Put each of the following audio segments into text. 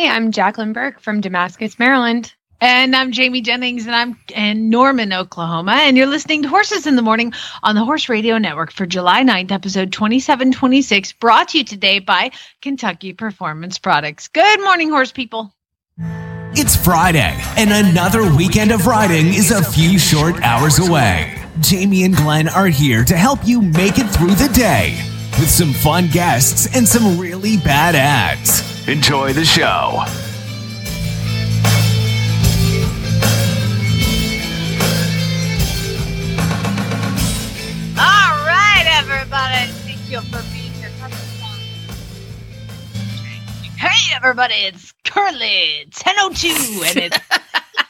Hi, I'm Jaclyn Burke from Damascus, Maryland. And I'm Jamie Jennings, and I'm in Norman, Oklahoma. And you're listening to Horses in the Morning on the Horse Radio Network for July 9th, episode 2726, brought to you today by Kentucky Performance Products. Good morning, horse people. It's Friday, and another weekend of riding is a few short hours away. Jamie and Glenn are here to help you make it through the day with some fun guests and some really bad ads. Enjoy the show. All right, everybody. Thank you for being here. Hey, everybody. It's currently 10.02, and it's...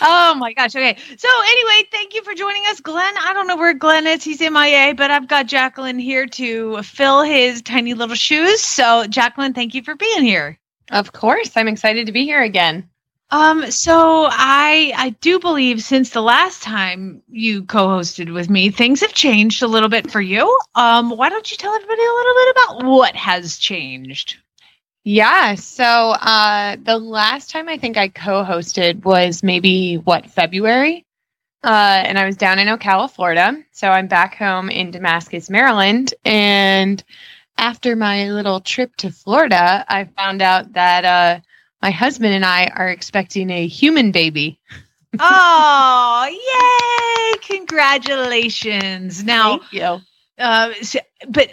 Oh my gosh. Okay. So anyway, thank you for joining us, Glenn. I don't know where Glenn is. He's MIA, but I've got Jaclyn here to fill his tiny little shoes. So Jaclyn, thank you for being here. Of course, I'm excited to be here again. Um, so I I do believe since the last time you co-hosted with me, things have changed a little bit for you. Um, why don't you tell everybody a little bit about what has changed? Yeah, so uh, the last time I think I co-hosted was maybe what February, uh, and I was down in Ocala, Florida. So I'm back home in Damascus, Maryland, and after my little trip to Florida, I found out that uh, my husband and I are expecting a human baby. oh, yay! Congratulations! Now, Thank you. uh, so- but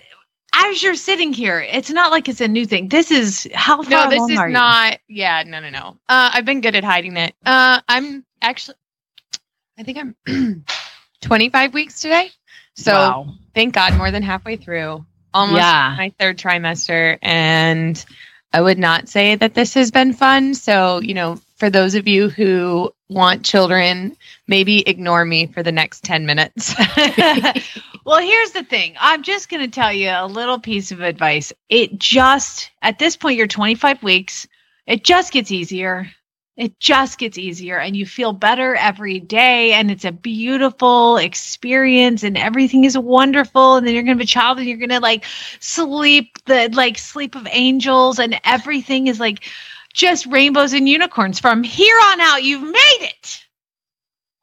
as you're sitting here, it's not like it's a new thing. This is how far No, this is are you? not. Yeah, no, no, no. Uh, I've been good at hiding it. Uh, I'm actually, I think I'm 25 weeks today. So Wow. thank God, more than halfway through, almost Yeah. my third trimester, and I would not say that this has been fun. So you know, for those of you who want children, maybe ignore me for the next 10 minutes. well, here's the thing. I'm just going to tell you a little piece of advice. It just, at this point, you're 25 weeks. It just gets easier. It just gets easier, and you feel better every day. And it's a beautiful experience, and everything is wonderful. And then you're going to have a child, and you're going to like sleep the like sleep of angels, and everything is like just rainbows and unicorns from here on out. You've made it.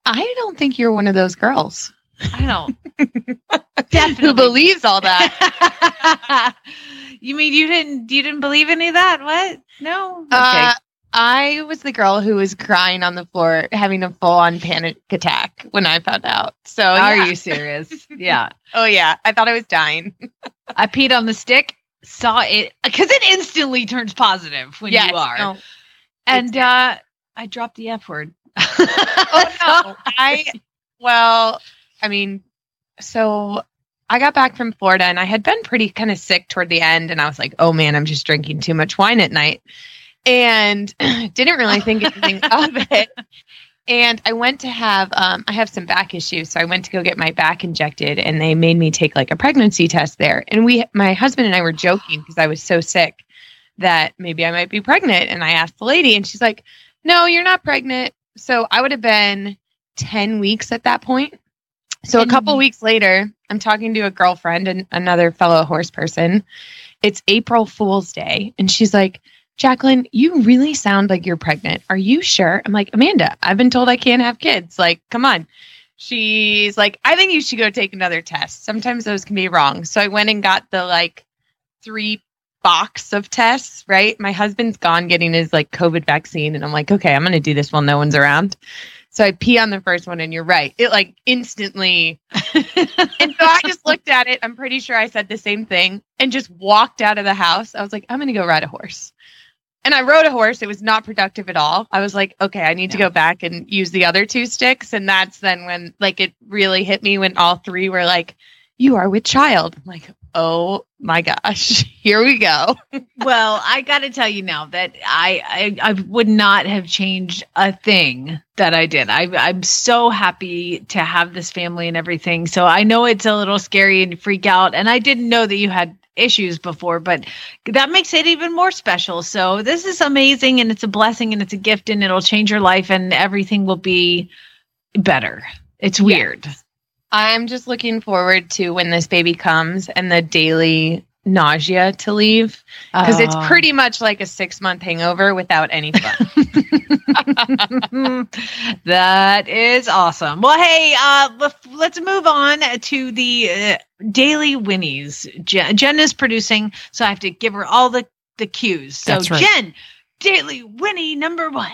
I don't think you're one of those girls I don't. Definitely. who believes all that. you mean you didn't you didn't believe any of that? What? No. Okay. Uh, I was the girl who was crying on the floor, having a full on panic attack when I found out. So, Are yeah. you serious? yeah. Oh, yeah. I thought I was dying. I peed on the stick, saw it because it instantly turns positive when Yes, you are. no. and uh I dropped the F word. Oh, no. I, well, I mean, so I got back from Florida and I had been pretty kind of sick toward the end. And I was like, oh man, I'm just drinking too much wine at night. And didn't really think anything of it. And I went to have, um, I have some back issues. So I went to go get my back injected and they made me take like a pregnancy test there. And we, my husband and I were joking because I was so sick that maybe I might be pregnant. And I asked the lady and she's like, no, you're not pregnant. So I would have been 10 weeks at that point. So a couple weeks later, I'm talking to a girlfriend and another fellow horse person. It's April Fool's Day. And she's like, Jaclyn, you really sound like you're pregnant. Are you sure? I'm like, Amanda, I've been told I can't have kids. Like, come on. She's like, I think you should go take another test. Sometimes those can be wrong. So I went and got the like three box of tests, right? My husband's gone getting his like COVID vaccine. And I'm like, okay, I'm going to do this while no one's around. So I pee on the first one, and you're right. It like instantly. and so I just looked at it. I'm pretty sure I said the same thing and just walked out of the house. I was like, I'm going to go ride a horse. And I rode a horse. It was not productive at all. I was like, okay, I need to go back and use the other two sticks. And that's then when like it really hit me when all three were like, you are with child. I'm like, oh my gosh, here we go. well, I got to tell you now that I, I I would not have changed a thing that I did. I, I'm so happy to have this family and everything. So I know it's a little scary and freak out, and I didn't know that you had issues before, but that makes it even more special. So this is amazing, and it's a blessing, and it's a gift, and it'll change your life, and everything will be better. It's weird. Yes. I'm just looking forward to when this baby comes and the daily nausea to leave because it's Oh. pretty much like a six month hangover without any fun. that is awesome. Well, hey, uh, let's move on to the uh, daily Winnies. Jen, Jen is producing, so I have to give her all the the cues. So, right. Jen, daily Winnie number one.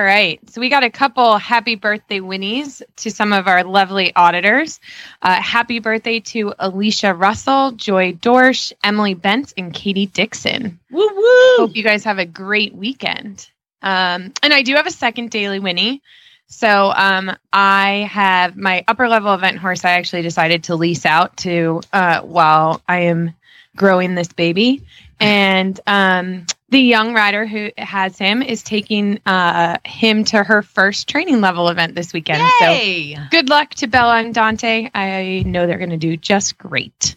All right. So we got a couple happy birthday winnies to some of our lovely auditors. Uh, happy birthday to Alicia Russell, Joy Dorsch, Emily Bent, and Katie Dixon. Woo woo! Hope you guys have a great weekend. Um, and I do have a second daily Winnie. So um, I have my upper level event horse. I actually decided to lease out to uh, while I am growing this baby, and um, the young rider who has him is taking uh, him to her first training level event this weekend. So Yay! good luck to Bella and Dante. I know they're going to do just great.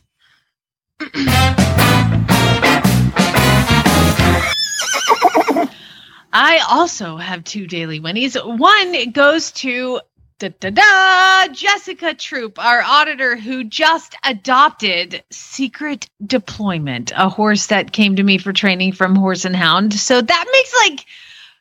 I also have two daily winnies. One goes to da, da, da, Jessica Troop, our auditor who just adopted Secret Deployment, a horse that came to me for training from Horse and Hound. So that makes like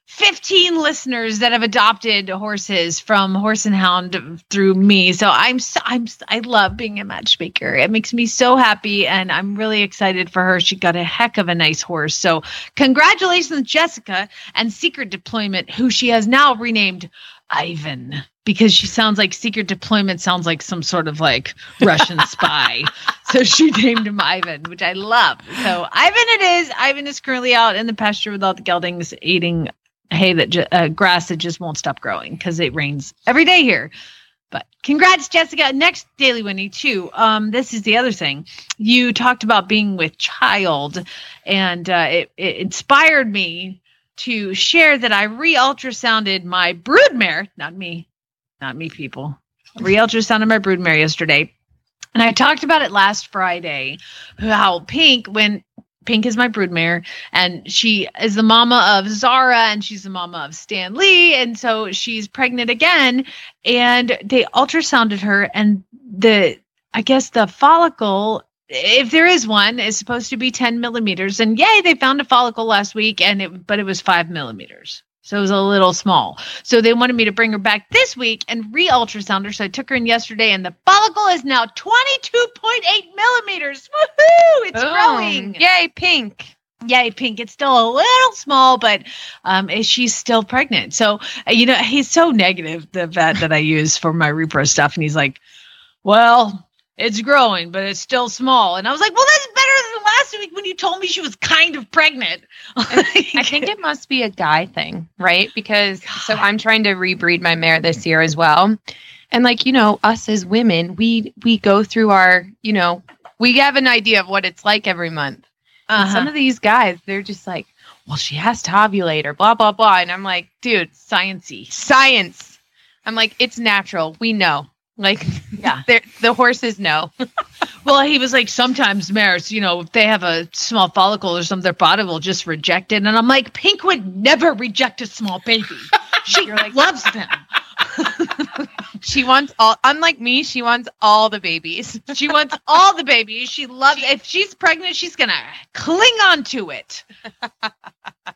15 listeners that have adopted horses from Horse and Hound through me. So I'm so, I'm I love being a matchmaker. It makes me so happy and I'm really excited for her. She got a heck of a nice horse. So congratulations Jessica and Secret Deployment who she has now renamed Ivan because she sounds like Secret Deployment sounds like some sort of like Russian spy. So she named him Ivan, which I love. So Ivan it is. Ivan is currently out in the pasture with all the geldings eating hay that ju- uh, grass that just won't stop growing because it rains every day here. But congrats, Jessica. Next Daily Winnie, too. Um, this is the other thing. You talked about being with child, and uh, it, it inspired me to share that I re ultrasounded my broodmare, not me, not me, people. Re ultrasounded my broodmare yesterday. And I talked about it last Friday how Pink, when Pink is my broodmare, and she is the mama of Zara, and she's the mama of Stan Lee, and so she's pregnant again. And they ultrasounded her, and the I guess the follicle, if there is one, is supposed to be 10 millimeters. And yay, they found a follicle last week, and it but it was five millimeters. So it was a little small. So they wanted me to bring her back this week and re-ultrasound her. So I took her in yesterday, and the follicle is now 22.8 millimeters. Woohoo! It's Boom. growing. Yay, pink. Yay, Pink. It's still a little small, but um, she's still pregnant. So, uh, you know, he's so negative, the vet that I use for my repro stuff. And he's like, well, it's growing, but it's still small. And I was like, well, that's better than last week when you told me she was kind of pregnant. I think it must be a guy thing, right? Because so I'm trying to rebreed my mare this year as well. And like, you know, us as women, we we go through our, you know, we have an idea of what it's like every month. Uh-huh. Some of these guys, they're just like, well, she has to ovulate or blah blah blah. And I'm like, dude, sciencey. science. I'm like, it's natural. We know. Like, Yeah. the horses know. Well, he was like, sometimes mares, you know, if they have a small follicle or something, their body will just reject it. And I'm like, Pink would never reject a small baby. She like- loves them. She wants all. Unlike me, she wants all the babies. She wants all the babies. She loves. If she's pregnant, she's gonna cling on to it.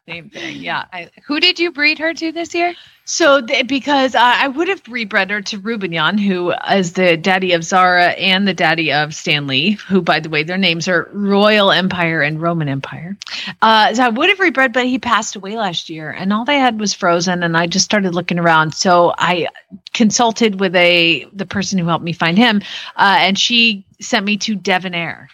Same thing. Yeah. I, who did you breed her to this year? So, because uh, I would have rebred her to Rubignon, who is the daddy of Zara and the daddy of Stanley, who, by the way, their names are Royal Empire and Roman Empire. Uh, so I would have rebred, but he passed away last year, and all they had was frozen. And I just started looking around. So I consulted with a the person who helped me find him, uh, and she sent me to Devonair,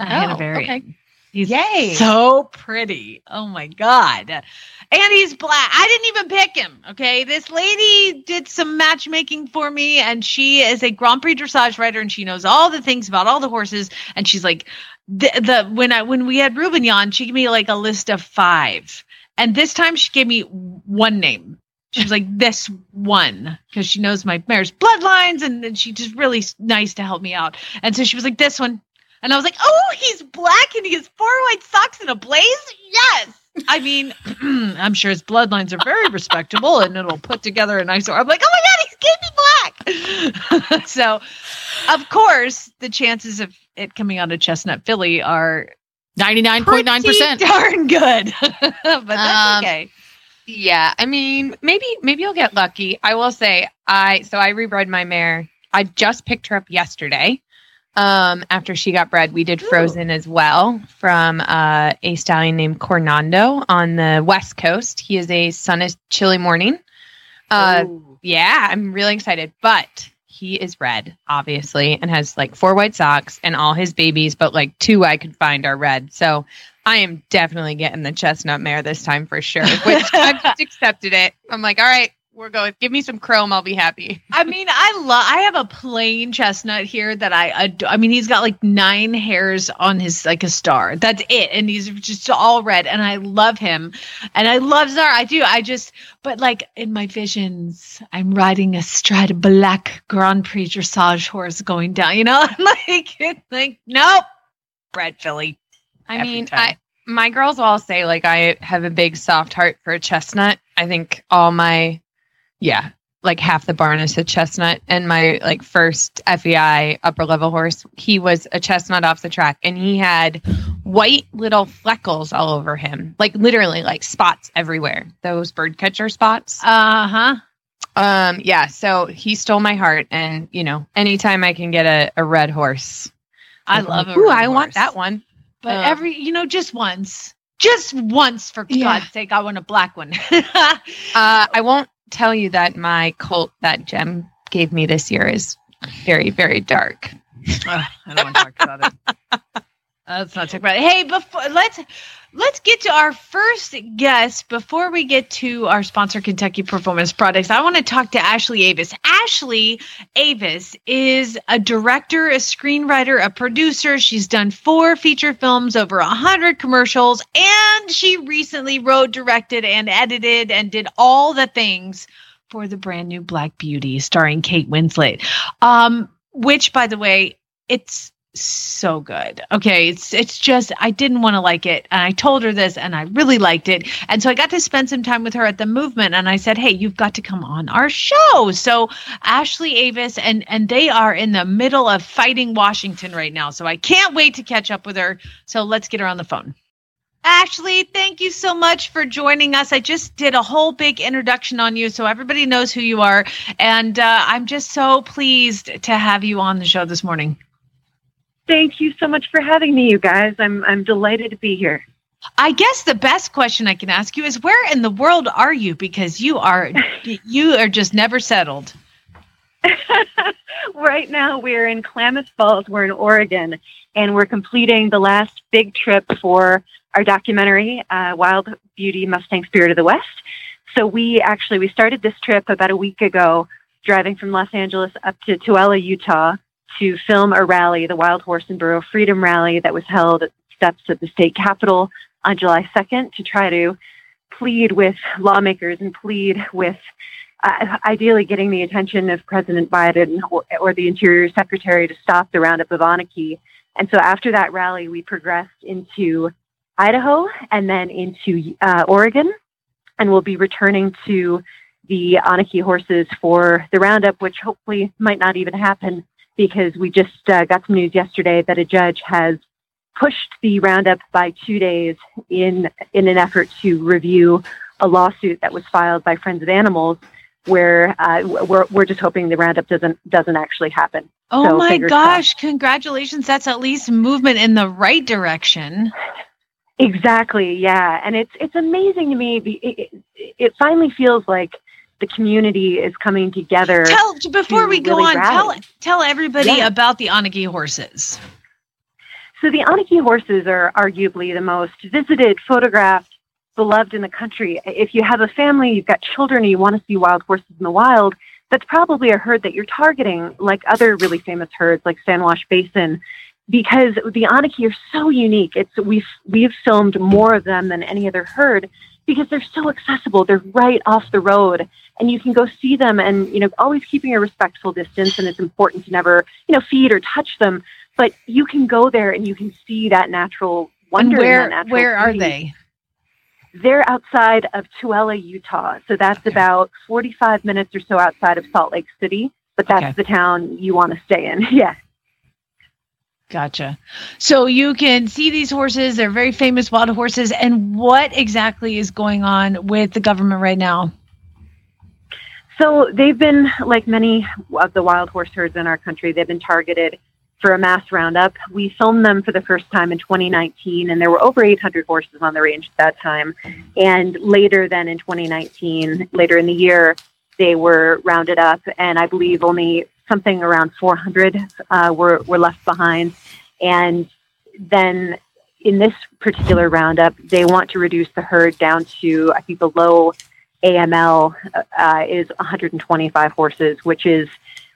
a Oh, Hanoverian. okay. He's Yay. so pretty. Oh my god. And he's black. I didn't even pick him. Okay. This lady did some matchmaking for me, and she is a Grand Prix dressage rider, and she knows all the things about all the horses. And she's like, the, the when I when we had Rubignon, she gave me like a list of five. And this time she gave me one name. She was like, this one, because she knows my mare's bloodlines, and, and she just really nice to help me out. And so she was like, this one. And I was like, oh, he's black and he has four white socks and a blaze? Yes. I mean, I'm sure his bloodlines are very respectable and it'll put together a nice. I'm like, oh my God, he's me black. so, of course, the chances of it coming out of Chestnut filly are 99.9%. pretty darn good. but that's Um, okay. Yeah, I mean, maybe maybe you'll get lucky. I will say, I so I rebred my mare. I just picked her up yesterday. Um, after she got bred, we did Frozen as well from uh, a stallion named Cornando on the West Coast. He is a sun is chilly morning. Uh, yeah, I'm really excited, but he is red, obviously, and has like four white socks and all his babies, but like two I could find are red. So I am definitely getting the chestnut mare this time for sure. Which I've just accepted it. I'm like, all right, we're going. Give me some chrome, I'll be happy. I mean, I love. I have a plain chestnut here that I adore. I mean, he's got like nine hairs on his like a star. That's it, and he's just all red. And I love him, and I love Zara. I do. I just, but like in my visions, I'm riding a stride black Grand Prix dressage horse going down. You know, I'm like, it's like nope, red filly. I mean, time. I my girls all say like I have a big soft heart for a chestnut. I think all my yeah, like half the barn is a chestnut. And my like first FEI upper level horse, he was a chestnut off the track and he had white little fleckles all over him. Like literally like spots everywhere. Those bird catcher spots. Uh huh. Um yeah, so he stole my heart and you know, anytime I can get a, a red horse. I love like, Ooh, I want that one. But Um, every, you know, just once, just once for Yeah. God's sake, I want a black one. Uh, I won't tell you that my colt that Jem gave me this year is very, very dark. I don't want to talk about it. Let's not talk about it. Hey, before let's let's get to our first guest before we get to our sponsor, Kentucky Performance Products. I want to talk to Ashley Avis. Ashley Avis is a director, a screenwriter, a producer. She's done four feature films, over a hundred commercials, and she recently wrote, directed, and edited, and did all the things for the brand new Black Beauty, starring Kate Winslet. Um, which, by the way, it's so good. Okay, it's it's just I didn't want to like it, and I told her this, and I really liked it, and so I got to spend some time with her at the movement, and I said, "Hey, you've got to come on our show." So Ashley Avis, and and they are in the middle of fighting Washington right now, so I can't wait to catch up with her. So let's get her on the phone. Ashley, thank you so much for joining us. I just did a whole big introduction on you so everybody knows who you are. And uh, I'm just so pleased to have you on the show this morning. Thank you so much for having me, you guys. I'm I'm delighted to be here. I guess the best question I can ask you is where in the world are you? Because you are you are just never settled. right now, we're in Klamath Falls. We're in Oregon, and we're completing the last big trip for our documentary, uh, Wild Beauty Mustang Spirit of the West. So we actually we started this trip about a week ago, driving from Los Angeles up to Tooele, Utah, to film a rally, the Wild Horse and Burro Freedom Rally, that was held at the steps of the state capitol on July 2nd to try to plead with lawmakers and plead with uh, ideally getting the attention of President Biden or, or the Interior Secretary to stop the roundup of Onaqui. And so after that rally, we progressed into Idaho and then into uh, Oregon, and we'll be returning to the Onaqui horses for the roundup, which hopefully might not even happen because we just uh, got some news yesterday that a judge has pushed the roundup by two days in in an effort to review a lawsuit that was filed by Friends of Animals, where uh, we're we're just hoping the roundup doesn't doesn't actually happen. Oh So, my gosh, congratulations. That's at least movement in the right direction. Exactly, yeah, and it's it's amazing to me. It, it, it finally feels like the community is coming together. Tell before to we go really on, tell rally. tell everybody Yeah. about the Onaqui horses. So the Onaqui horses are arguably the most visited, photographed, beloved in the country. If you have a family, you've got children, and you want to see wild horses in the wild, that's probably a herd that you're targeting, like other really famous herds, like Sand Wash Basin, because the Onaqui are so unique. It's we've we've filmed more of them than any other herd because they're so accessible. They're right off the road, and you can go see them, and you know, always keeping a respectful distance. And it's important to never, you know, feed or touch them but you can go there and you can see that natural wonder. And where natural where are beauty. they? They're outside of Tooele, Utah. So that's Okay. about 45 minutes or so outside of Salt Lake City. But that's Okay. the town you want to stay in. Yeah. Gotcha. So you can see these horses. They're very famous wild horses. And what exactly is going on with the government right now? So they've been, like many of the wild horse herds in our country, they've been targeted for a mass roundup. We filmed them for the first time in 2019, and there were over 800 horses on the range at that time. And later, then in 2019, later in the year, they were rounded up, and I believe only something around 400 uh, were, were left behind. And then in this particular roundup, they want to reduce the herd down to, I think, the low AML uh, is 125 horses, which is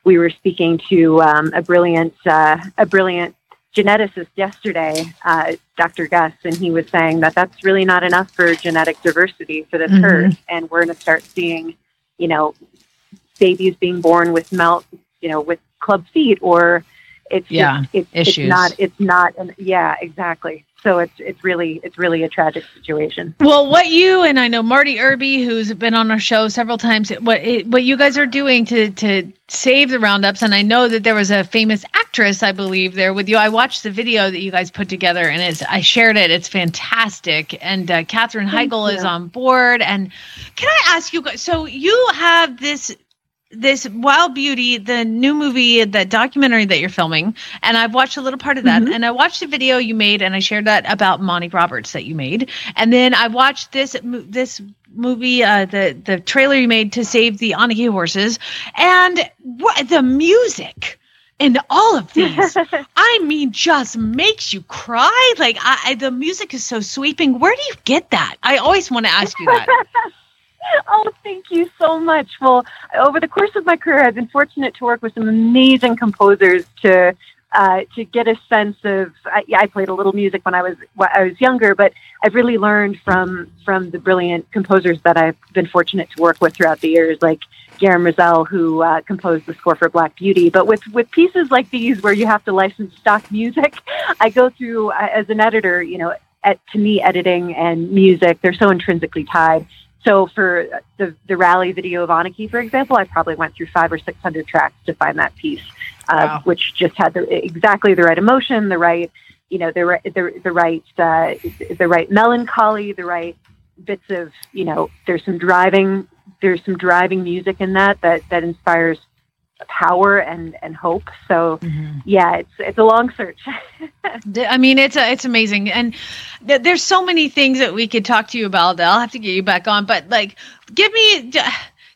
we were speaking to um, a brilliant uh, a brilliant geneticist yesterday, uh, Dr. Gus, and he was saying that that's really not enough for genetic diversity for this Mhm. herd, and we're going to start seeing, you know, babies being born with melt, you know, with club feet, or it's Yeah, just, it's, it's not it's not an, yeah exactly. So it's it's really it's really a tragic situation. Well, what you and I know Marty Irby, who's been on our show several times, what it, what you guys are doing to to save the roundups, and I know that there was a famous actress, I believe, there with you. I watched the video that you guys put together, and it's I shared it. It's fantastic, and uh, Katherine Thank Heigl is on board. And can I ask you? guys? So you have this this Wild Beauty, the new movie, the documentary that you're filming, and I've watched a little part of that. Mhm. And I watched the video you made, and I shared that about Monty Roberts that you made. And then I watched this this movie, uh, the the trailer you made to save the Onaqui horses, and what the music. And all of these, I mean, just makes you cry. Like I, I, the music is so sweeping. Where do you get that? I always want to ask you that. Oh, thank you so much. Well, over the course of my career, I've been fortunate to work with some amazing composers to uh, to get a sense of. I, I played a little music when I was when I was younger, but I've really learned from from the brilliant composers that I've been fortunate to work with throughout the years, like Guillaume Roussel, who uh, composed the score for Black Beauty. But with with pieces like these, where you have to license stock music, I go through uh, as an editor. You know, at, to me, editing and music they're so intrinsically tied. So for the the rally video of Onaqui, for example, I probably went through five or six hundred tracks to find that piece, uh, Wow. which just had the, exactly the right emotion, the right, you know, the right the, the right uh, the right melancholy, the right bits of, you know, there's some driving there's some driving music in that that that inspires power and and hope. So mm-hmm. yeah, it's it's a long search. i mean, it's a, it's amazing, and th- there's so many things that we could talk to you about. That I'll have to get you back on, but like, give me,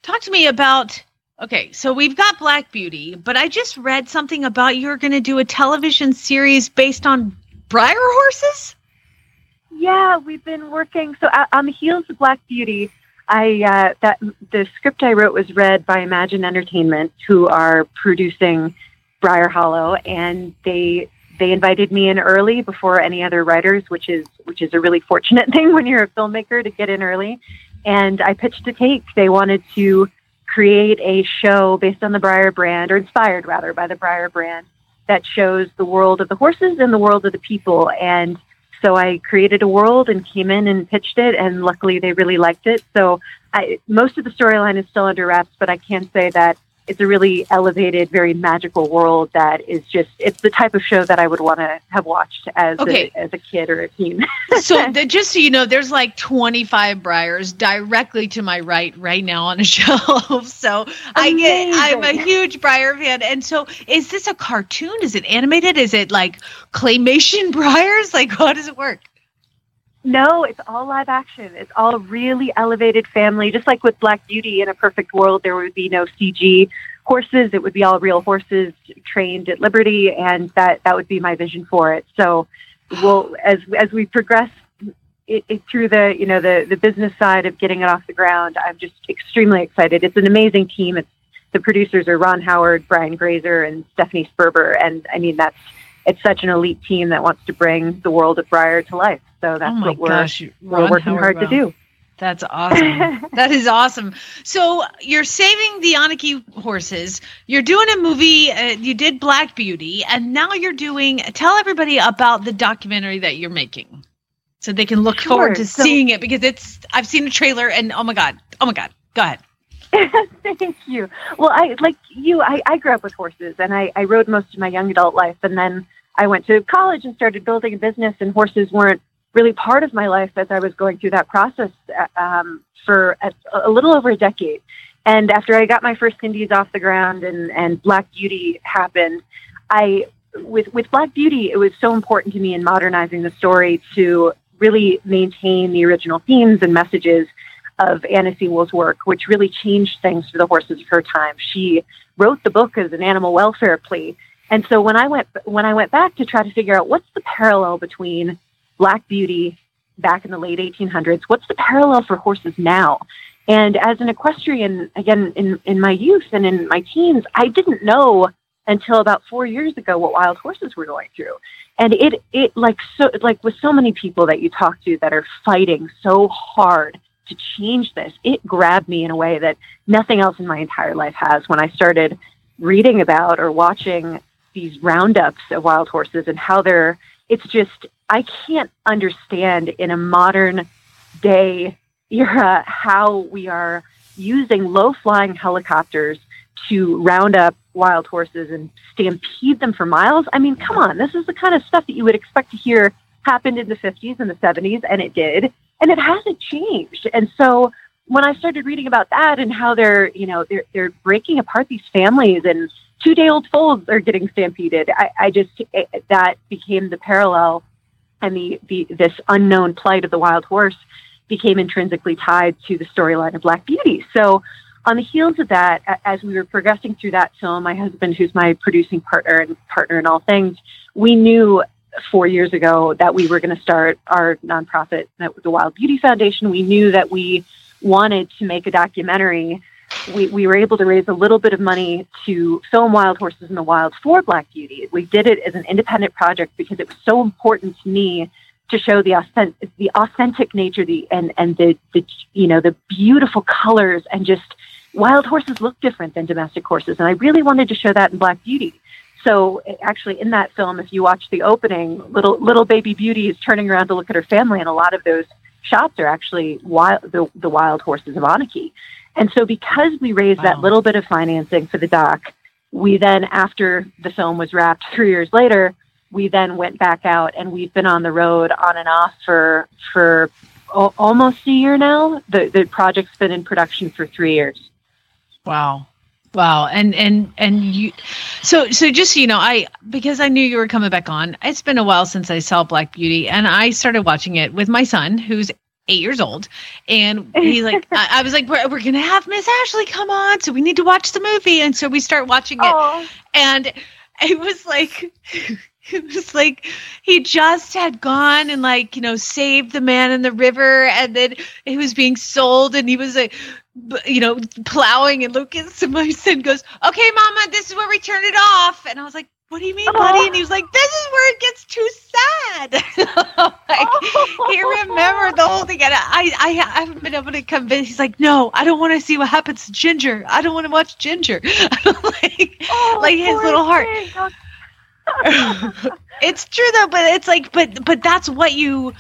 talk to me about. Okay, so we've got Black Beauty, but I just read something about you're going to do a television series based on Breyer horses. Yeah, we've been working. So on the heels of Black Beauty, I uh, that the script I wrote was read by Imagine Entertainment, who are producing Breyer Hollow, and they they invited me in early before any other writers, which is which is a really fortunate thing when you're a filmmaker to get in early. And I pitched a take. They wanted to create a show based on the Breyer brand, or inspired rather by the Breyer brand, that shows the world of the horses and the world of the people. And so I created a world and came in and pitched it, and luckily they really liked it. So I, most of the storyline is still under wraps, but I can say that it's a really elevated, very magical world that is just it's the type of show that I would want to have watched as Okay. a, as a kid or a teen. so the, just so you know, there's like 25 Breyers directly to my right right now on a shelf. So I get, I'm a huge Breyer fan. And so, is this a cartoon? Is it animated? Is it like claymation Breyers? Like, how does it work? No, it's all live action. It's all really elevated family. Just like with Black Beauty in a perfect world, there would be no CG horses. It would be all real horses trained at Liberty, and that that would be my vision for it. So, we'll as as we progress it, it, through the you know the the business side of getting it off the ground, I'm just extremely excited. It's an amazing team. It's the producers are Ron Howard, Brian Grazer, and Stephanie Sperber, and I mean that's it's such an elite team that wants to bring the world of Breyer to life. So that's oh what we're gosh, we're working hard to do. That's awesome. that is awesome. So you're saving the Onaqui horses. You're doing a movie. Uh, you did Black Beauty, and now you're doing. Tell everybody about the documentary that you're making, so they can look Sure. forward to So- seeing it because it's. I've seen a trailer, and oh my god, oh my god, go ahead. Thank you. Well, I like you. I, I grew up with horses, and I, I rode most of my young adult life, and then I went to college and started building a business, and horses weren't really part of my life as I was going through that process uh, um, for a, a little over a decade. And after I got my first Indies off the ground and, and Black Beauty happened, I with with Black Beauty, it was so important to me in modernizing the story to really maintain the original themes and messages of Anna Sewell's work, which really changed things for the horses of her time. She wrote the book as an animal welfare plea, and so when I went when I went back to try to figure out what's the parallel between Black Beauty back in the late 1800s, what's the parallel for horses now? And as an equestrian, again in in my youth and in my teens, I didn't know until about four years ago what wild horses were going through. And it it like so like with so many people that you talk to that are fighting so hard to change this, it grabbed me in a way that nothing else in my entire life has. When I started reading about or watching these roundups of wild horses and how they're it's just I can't understand in a modern day era how we are using low flying helicopters to round up wild horses and stampede them for miles. I mean, come on, this is the kind of stuff that you would expect to hear happened in the 50s and the 70s, and it did, and it hasn't changed. And so when I started reading about that and how they're, you know, they're they're breaking apart these families and two day old foals are getting stampeded, I, I just it, that became the parallel, and the, the this unknown plight of the wild horse became intrinsically tied to the storyline of Black Beauty. So on the heels of that, as we were progressing through that film, my husband, who's my producing partner and partner in all things, we knew four years ago that we were going to start our nonprofit, the Wild Beauty Foundation. We knew that we wanted to make a documentary. We, we were able to raise a little bit of money to film wild horses in the wild for Black Beauty. We did it as an independent project because it was so important to me to show the authentic, the authentic nature, the and and the, the you know the beautiful colors and just wild horses look different than domestic horses, and I really wanted to show that in Black Beauty. So eh, actually, in that film, if you watch the opening, little little baby Beauty is turning around to look at her family, and a lot of those shots are actually wild the, the wild horses of Onaqui. And so, because we raised that little bit of financing for the doc, we then, after the film was wrapped three years later, we then went back out and we've been on the road on and off for for al- almost a year now. The the project's been in production for three years. Wow. Wow. And and and you so so just so you know, I because I knew you were coming back on, it's been a while since I saw Black Beauty and I started watching it with my son who's eight years old. And he's like I, I was like, We're we're gonna have Miss Ashley come on, so we need to watch the movie. And so we start watching it and it was like it was like he just had gone and like you know saved the man in the river and then he was being sold and he was like you know plowing and lucas and my son goes okay mama this is where we turn it off. And i was like what do you mean buddy? And he was like oh. this is where it gets too sad. Like he remembered the whole thing and I, I i haven't been able to convince he's like no i don't want to see what happens to ginger. I don't want to watch ginger. Like oh, like his little heart it's true though, but it's like, but but that's what you.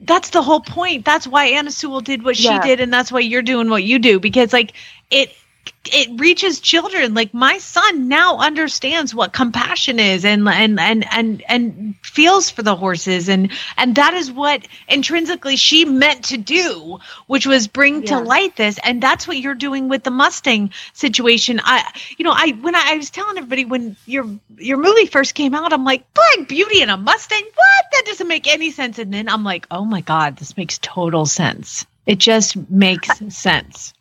That's the whole point. That's why Anna Sewell did what she did, and that's why you're doing what you do because like it it reaches children. Like my son now understands what compassion is and and and and and feels for the horses. And and that is what intrinsically she meant to do which was bring yeah. to light this. And that's what you're doing with the mustang situation. I you know i when I, I was telling everybody when your your movie first came out i'm like black beauty and a mustang? What? That doesn't make any sense. And then i'm like oh my god this makes total sense. It just makes sense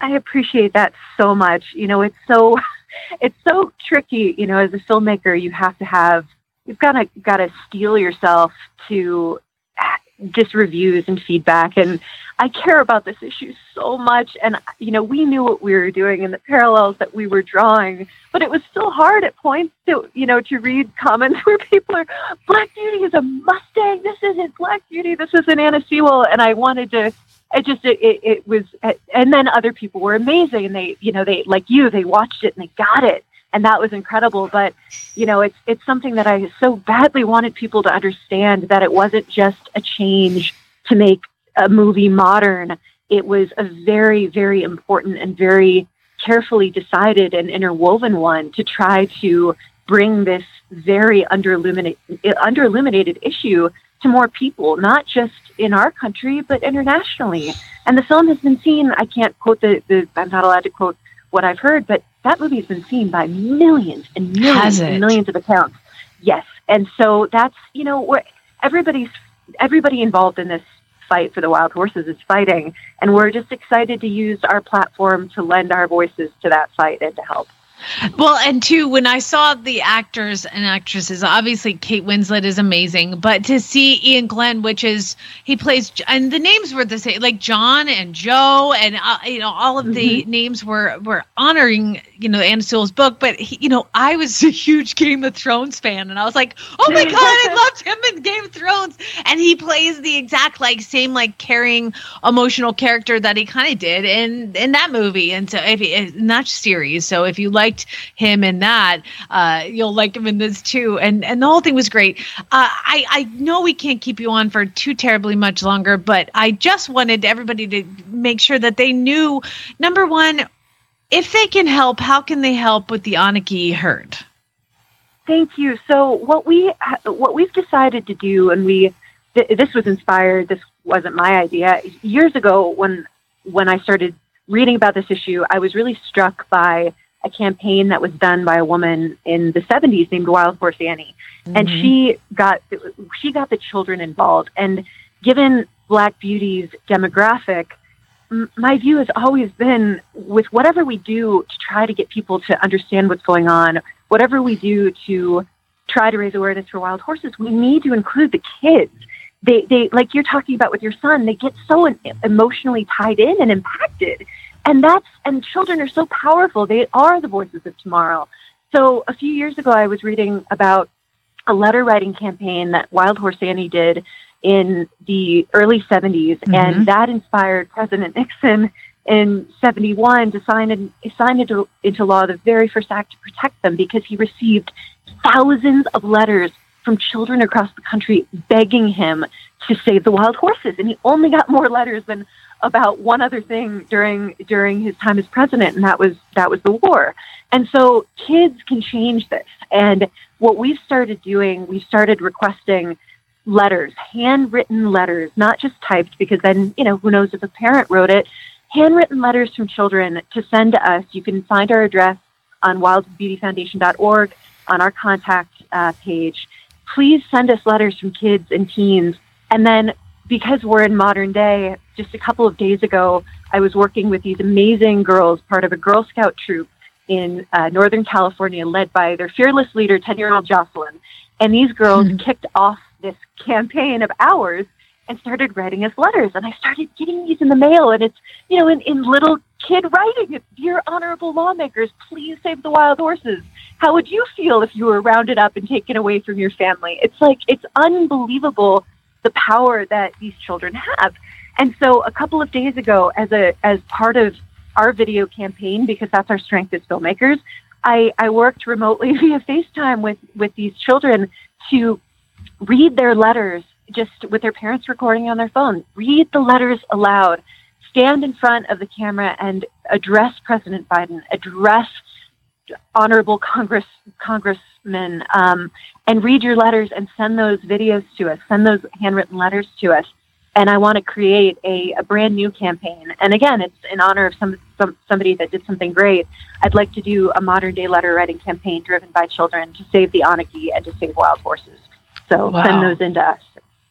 I appreciate that so much. You know, it's so it's so tricky. You know, as a filmmaker, you have to have you've got to got to steel yourself to uh, just reviews and feedback. And I care about this issue so much. And you know, we knew what we were doing and the parallels that we were drawing, but it was still hard at points to you know to read comments where people are Black Beauty is a Mustang. This isn't Black Beauty. This is an Anna Sewell. And I wanted to it just it, it, it was and then other people were amazing and they you know they like you they watched it and they got it. And that was incredible. But you know it's it's something that i so badly wanted people to understand that it wasn't just a change to make a movie modern. It was a very very important and very carefully decided and interwoven one to try to bring this very under illuminated issue to more people, not just in our country, but internationally. And the film has been seen, I can't quote the, the I'm not allowed to quote what I've heard, but that movie has been seen by millions and millions and millions of accounts. Yes. And so that's, you know, where everybody's, everybody involved in this fight for the wild horses is fighting. And we're just excited to use our platform to lend our voices to that fight and to help. Well, and two, when I saw the actors and actresses, obviously Kate Winslet is amazing, but to see Iain Glen, which is he plays, and the names were the same, like John and Joe, and uh, you know all of the mm-hmm. names were were honoring you know Anna Sewell's book. But he, you know, I was a huge Game of Thrones fan, and I was like, oh my god, I loved him in Game of Thrones, and he plays the exact like same like caring, emotional character that he kind of did in in that movie, and so if in that series. So if you like liked him in that, uh, you'll like him in this too. And and the whole thing was great. Uh, I I know we can't keep you on for too terribly much longer, but I just wanted everybody to make sure that they knew number one, if they can help, how can they help with the Onaqui herd? Thank you. So what we what we've decided to do, and we th- this was inspired. This wasn't my idea. Years ago, when when I started reading about this issue, I was really struck by a campaign that was done by a woman in the 70s named Wild Horse Annie, mm-hmm. and she got she got the children involved. And given Black Beauty's demographic, m- my view has always been with whatever we do to try to get people to understand what's going on, whatever we do to try to raise awareness for wild horses, we need to include the kids. They, they, like you're talking about with your son, they get so emotionally tied in and impacted and that's and children are so powerful. They are the voices of tomorrow. So a few years ago i was reading about a letter writing campaign that wild horse annie did in the early 70s mm-hmm. and that inspired president nixon in 71 to sign, an, sign into, into law the very first act to protect them because he received thousands of letters from children across the country begging him to save the wild horses. And he only got more letters than about one other thing during during his time as president, and that was that was the war. And so kids can change this. And what we've started doing, we've started requesting letters, handwritten letters, not just typed, because then you know who knows if a parent wrote it. Handwritten letters from children to send to us. You can find our address on wildbeautyfoundation.org on our contact uh, page. Please send us letters from kids and teens, and then because we're in modern day, just a couple of days ago, I was working with these amazing girls, part of a Girl Scout troop in uh, Northern California, led by their fearless leader, 10 year old Jocelyn. And these girls mm-hmm. kicked off this campaign of ours and started writing us letters. And I started getting these in the mail, and it's, you know, in, in little kid writing. It's, Dear honorable lawmakers, please save the wild horses. How would you feel if you were rounded up and taken away from your family? It's like, it's unbelievable the power that these children have. And so a couple of days ago, as a as part of our video campaign, because that's our strength as filmmakers, I, I worked remotely via FaceTime with, with these children to read their letters just with their parents recording on their phone. Read the letters aloud. stand in front of the camera and address President Biden, address honorable Congress congressmen, um, and read your letters and send those videos to us, send those handwritten letters to us. And I want to create a, a brand new campaign. And again, it's in honor of some, some somebody that did something great. I'd like to do a modern day letter writing campaign driven by children to save the Onaqui and to save wild horses. So Wow. send those into us.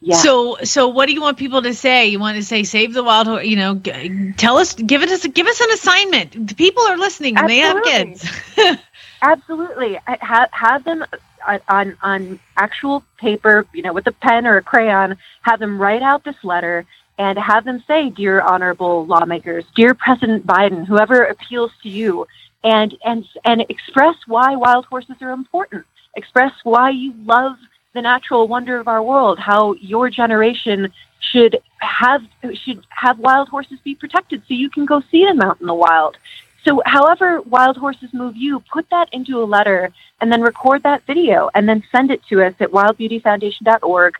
Yeah. So, so what do you want people to say? You want to say save the wild horse? You know, g- tell us, give it us, give us an assignment. The people are listening and they have kids. Absolutely. I- Have, have them on, on, on actual paper, you know, with a pen or a crayon, have them write out this letter and have them say, Dear honorable lawmakers, dear President Biden, whoever appeals to you, and, and, and express why wild horses are important. Express why you love the natural wonder of our world, how your generation should have should have wild horses be protected so you can go see them out in the wild. So, however wild horses move you, put that into a letter and then record that video and then send it to us at wildbeautyfoundation.org,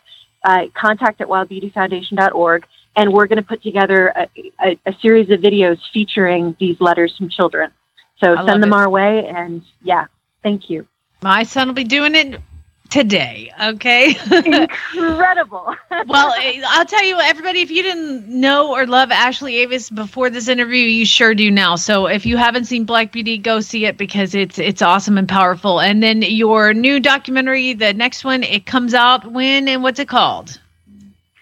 uh, contact at wildbeautyfoundation.org, and we're going to put together a, a, a series of videos featuring these letters from children. So, I send them it. our way, and yeah, thank you. My son will be doing it today. Okay. Incredible. well, eh, I'll tell you, everybody, if you didn't know or love Ashley Avis before this interview, you sure do now. So if you haven't seen Black Beauty, go see it because it's it's awesome and powerful. And then your new documentary, the next one, it comes out when and what's it called?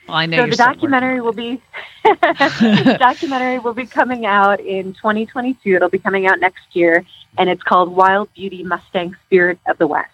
Well, I know so the documentary will be the documentary will be coming out in 2022. It'll be coming out next year, and it's called Wild Beauty Mustang Spirit of the West.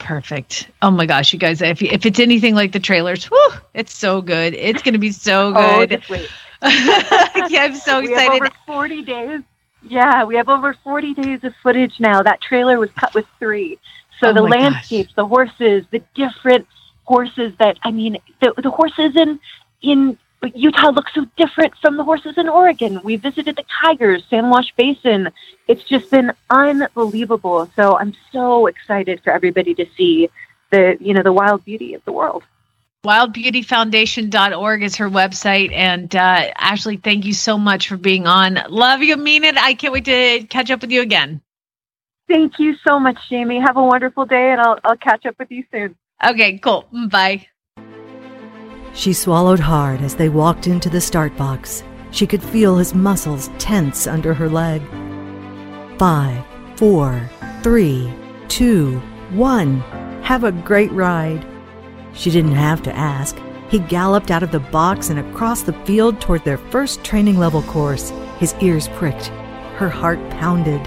Perfect. Oh my gosh, you guys! If if it's anything like the trailers, whew, it's so good. It's going to be so Oh, good. wait. yeah, I'm so excited. we have over 40 days. Yeah, we have over 40 days of footage now. That trailer was cut with three. So Oh the my gosh. landscapes, the horses, the different horses that I mean, the the horses in in Utah looks so different from the horses in Oregon. We visited the Tigers, Sand Wash Basin. It's just been unbelievable. So I'm so excited for everybody to see the you know the wild beauty of the world. wildbeautyfoundation.org is her website and uh, ashley thank you so much for being on love you mean it i can't wait to catch up with you again Thank you so much, Jamie. Have a wonderful day, and I'll I'll catch up with you soon. okay cool bye She swallowed hard as they walked into the start box. She could feel his muscles tense under her leg. Five, four, three, two, one. Have a great ride. She didn't have to ask. He galloped out of the box and across the field toward their first training level course. His ears pricked. Her heart pounded.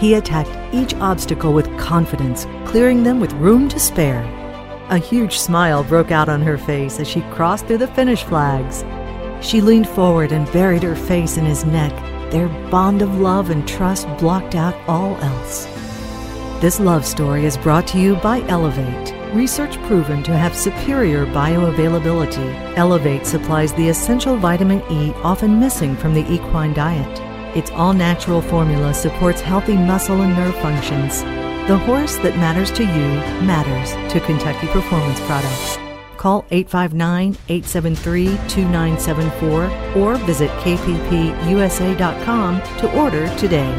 He attacked each obstacle with confidence, clearing them with room to spare. A huge smile broke out on her face as she crossed through the finish flags. She leaned forward and buried her face in his neck. Their bond of love and trust blocked out all else. This love story is brought to you by Elevate. Research proven to have superior bioavailability. Elevate supplies the essential vitamin E often missing from the equine diet. Its all natural formula supports healthy muscle and nerve functions. The horse that matters to you matters to Kentucky Performance Products. Call 859 873 2974 or visit kppusa.com to order today.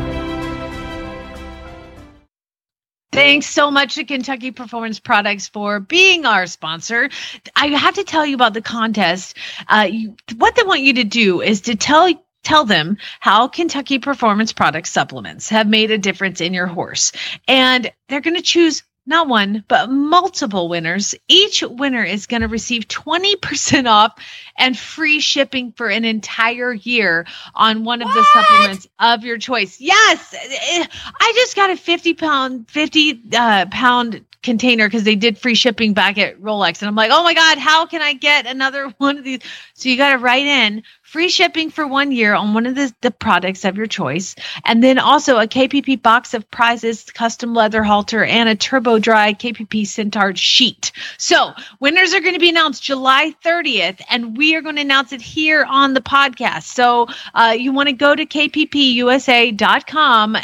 Thanks so much to Kentucky Performance Products for being our sponsor. I have to tell you about the contest. Uh, you, what they want you to do is to tell tell them how Kentucky Performance Products supplements have made a difference in your horse, and they're going to choose not one, but multiple winners. Each winner is going to receive 20% off and free shipping for an entire year on one of the supplements of your choice. Yes. I just got a 50 pound, 50 uh, pound container because they did free shipping back at Rolex. And I'm like, oh my God, how can I get another one of these? So you got to write in free shipping for one year on one of the, the products of your choice. And then also a KPP box of prizes, custom leather halter, and a turbo dry KPP Centaur sheet. So winners are going to be announced July 30th, and we are going to announce it here on the podcast. So uh, you want to go to kppusa.com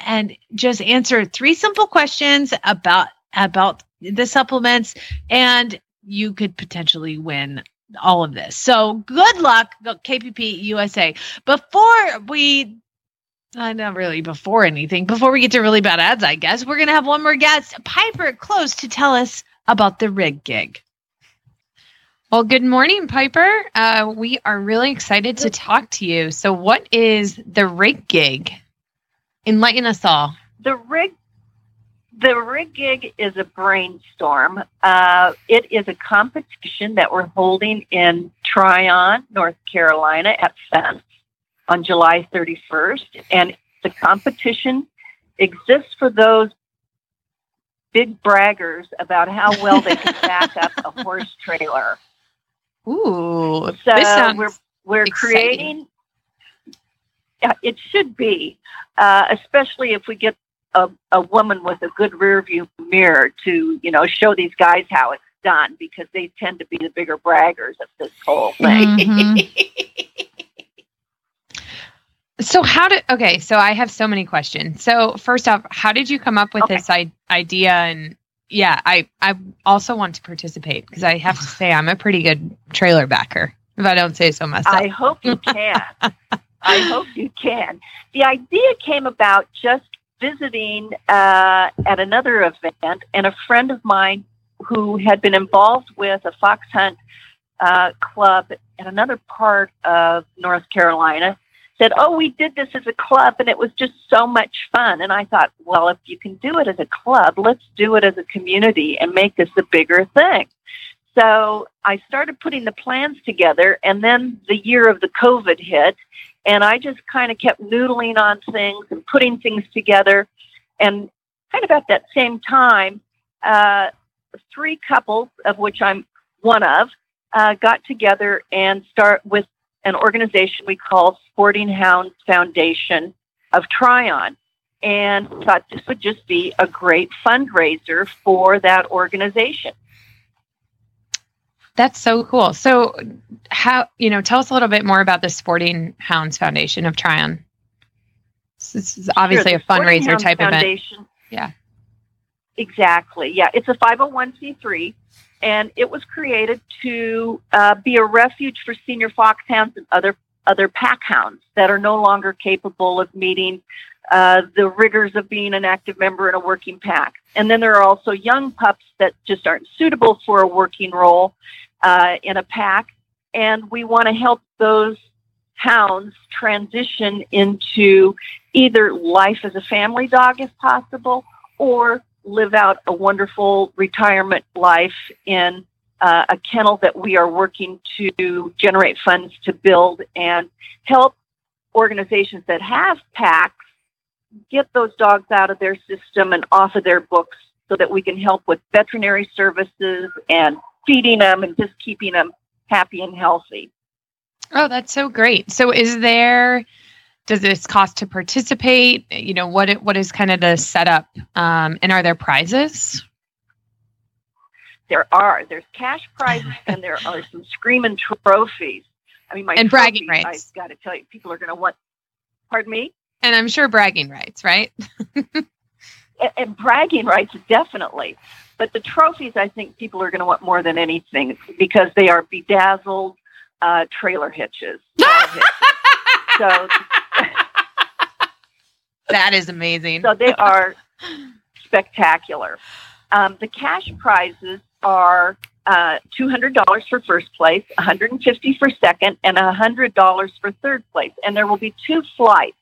and just answer three simple questions about about the supplements and you could potentially win all of this. So good luck, KPP USA. Before we, uh, not really before anything, before we get to really bad ads, I guess we're gonna have one more guest, Piper Close, to tell us about the rig gig. Well, good morning, Piper. Uh, we are really excited to talk to you. So, what is the rig gig? Enlighten us all. The rig the rig gig is a brainstorm. Uh, it is a competition that we're holding in Tryon, North Carolina at Fence on July 31st. And the competition exists for those big braggers about how well they can back up a horse trailer. Ooh, so this sounds we're we're exciting. creating. Yeah, it should be, uh, especially if we get a, a woman with a good rear view mirror to you know show these guys how it's done because they tend to be the bigger braggers of this whole thing. Mhm. So how did okay? So I have so many questions. So first off, how did you come up with Okay. this I- idea? And yeah, I I also want to participate because I have to say I'm a pretty good trailer backer, if I don't say so myself. I hope you can. I hope you can. The idea came about just visiting uh, at another event, and a friend of mine who had been involved with a fox hunt uh, club in another part of North Carolina said, Oh, we did this as a club, and it was just so much fun. And I thought, Well, if you can do it as a club, let's do it as a community and make this a bigger thing. So I started putting the plans together, and then the year of the COVID hit, and I just kind of kept noodling on things and putting things together. And kind of at that same time, uh, three couples, of which I'm one of, uh, got together and start with an organization we call Sporting Hounds Foundation of Tryon. And thought this would just be a great fundraiser for that organization. That's so cool. So how you know? Tell us a little bit more about the Sporting Hounds Foundation of Tryon. This is obviously Sure, a fundraiser Hounds type event. Foundation, Yeah. Exactly. Yeah, it's a 501c3, and it was created to uh, be a refuge for senior foxhounds and other other pack hounds that are no longer capable of meeting uh, the rigors of being an active member in a working pack. And then there are also young pups that just aren't suitable for a working role uh, in a pack, and we want to help those hounds transition into either life as a family dog if possible or live out a wonderful retirement life in uh, a kennel that we are working to generate funds to build and help organizations that have packs get those dogs out of their system and off of their books so that we can help with veterinary services and feeding them and just keeping them happy and healthy. Oh, that's so great. So is there does this cost to participate? You know, what it, what is kind of the setup? Um, and are there prizes? There are. There's cash prizes and there are some screaming trophies. I mean, my And bragging trophies, rights. I've got to tell you, people are going to want. Pardon me. And I'm sure bragging rights, right? and, and bragging rights definitely but the trophies i think people are going to want more than anything because they are bedazzled uh, trailer hitches, hitches. so That is amazing. so they are spectacular um, the cash prizes are uh, $200 for first place 150 for second and $100 for third place and there will be two flights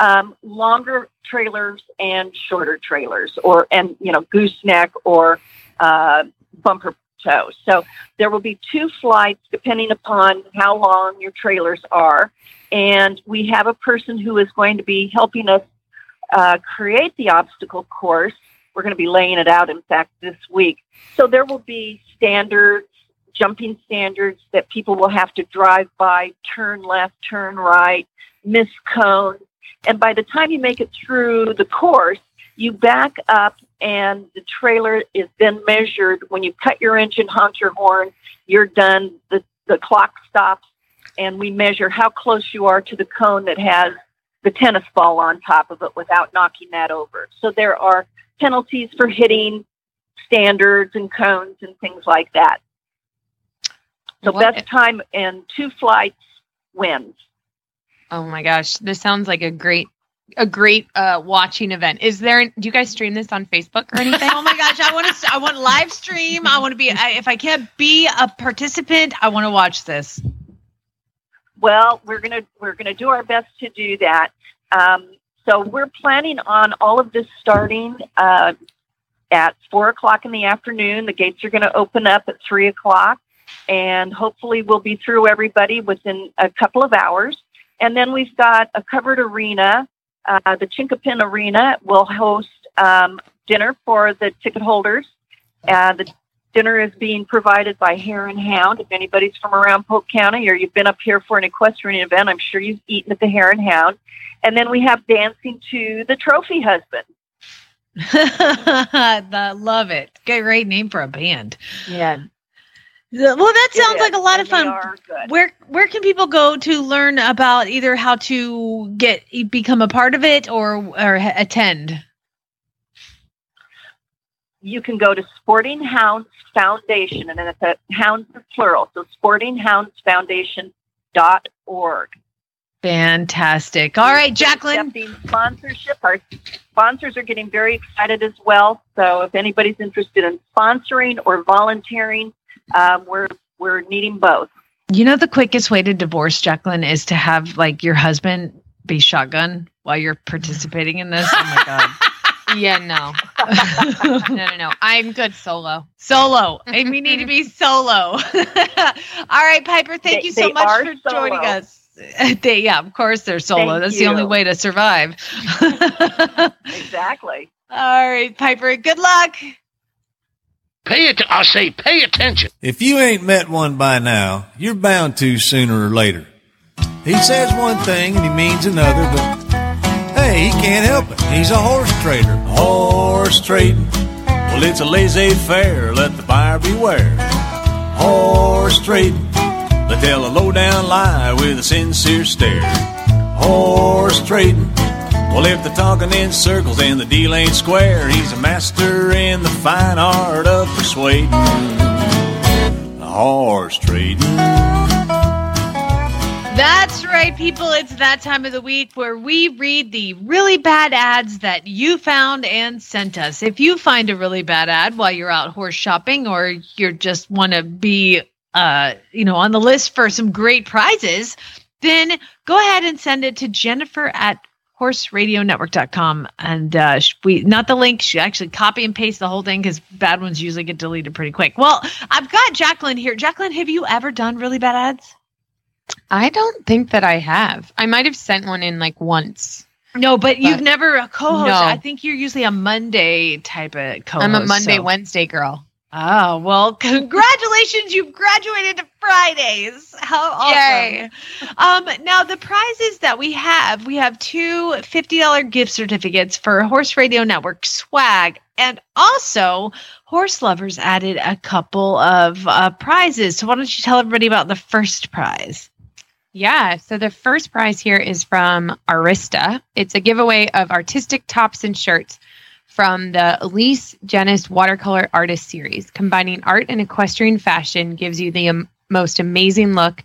um, longer trailers and shorter trailers, or and you know gooseneck or uh, bumper tow. So there will be two flights depending upon how long your trailers are, and we have a person who is going to be helping us uh, create the obstacle course. We're going to be laying it out, in fact, this week. So there will be standards, jumping standards that people will have to drive by, turn left, turn right, miss cones. And by the time you make it through the course, you back up and the trailer is then measured. When you cut your engine, honk your horn, you're done. The, the clock stops and we measure how close you are to the cone that has the tennis ball on top of it without knocking that over. So there are penalties for hitting standards and cones and things like that. So What- best time in two flights wins. Oh my gosh, this sounds like a great a great uh watching event. Is there do you guys stream this on Facebook or anything? oh my gosh, I want to. I want live stream. I want to be. I, if I can't be a participant, I want to watch this. Well, we're gonna we're gonna do our best to do that. Um, so we're planning on all of this starting uh, at four o'clock in the afternoon. The gates are going to open up at three o'clock, and hopefully we'll be through everybody within a couple of hours. And then we've got a covered arena. Uh, the Chinkapin Arena will host um, dinner for the ticket holders. Uh, the dinner is being provided by Hare and Hound. If anybody's from around Polk County or you've been up here for an equestrian event, I'm sure you've eaten at the Hare and Hound. And then we have dancing to the trophy husband. the, love it. Great name for a band. Yeah. Well, that sounds like a lot of fun. Where where can people go to learn about either how to get become a part of it or or attend? You can go to Sporting Hounds Foundation, and then it's a hounds is plural, so sportinghoundsfoundation.org. Fantastic. All right, Jaclyn. sponsorship. Our sponsors are getting very excited as well. So if anybody's interested in sponsoring or volunteering, um, we're we're needing both. You know the quickest way to divorce Jaclyn is to have like your husband be shotgun while you're participating in this. Oh my god. Yeah, no. no, no, no. I'm good solo. Solo. And we need to be solo. All right, Piper, thank They- you so much for solo. joining us. They, yeah, of course they're solo. Thank That's the only way to survive. Exactly. All right, Piper, good luck. Pay it. I say, pay attention. If you ain't met one by now, you're bound to sooner or later. He says one thing and he means another, but hey, he can't help it. He's a horse trader. Horse trading. Well, it's a laissez faire. Let the buyer beware. Horse trading. They tell a low down lie with a sincere stare. Horse trading. Well, if they're talking in circles and the deal ain't square, he's a master in the fine art of persuading. Horse trading. That's right, people. It's that time of the week where we read the really bad ads that you found and sent us. If you find a really bad ad while you're out horse shopping or you just want to be uh, you know, on the list for some great prizes, then go ahead and send it to Jennifer at horseradionetwork.com and uh we not the link she actually copy and paste the whole thing because bad ones usually get deleted pretty quick well i've got Jaclyn here Jaclyn have you ever done really bad ads I don't think that I have. I might have sent one in like once. No, but, you've never a co-host. No. I think you're usually a Monday type of co-host. I'm a Monday, so- Wednesday girl. Oh well, congratulations! You've graduated to Fridays. How awesome! Yay. Um, now the prizes that we have, we have two $50 gift certificates for Horse Radio Network swag, and also Horseloverz added a couple of uh, prizes. So why don't you tell everybody about the first prize? Yeah. So the first prize here is from Arista. It's a giveaway of artistic tops and shirts from the Elise Genest Watercolor Artist Series. Combining art and equestrian fashion gives you the um, most amazing look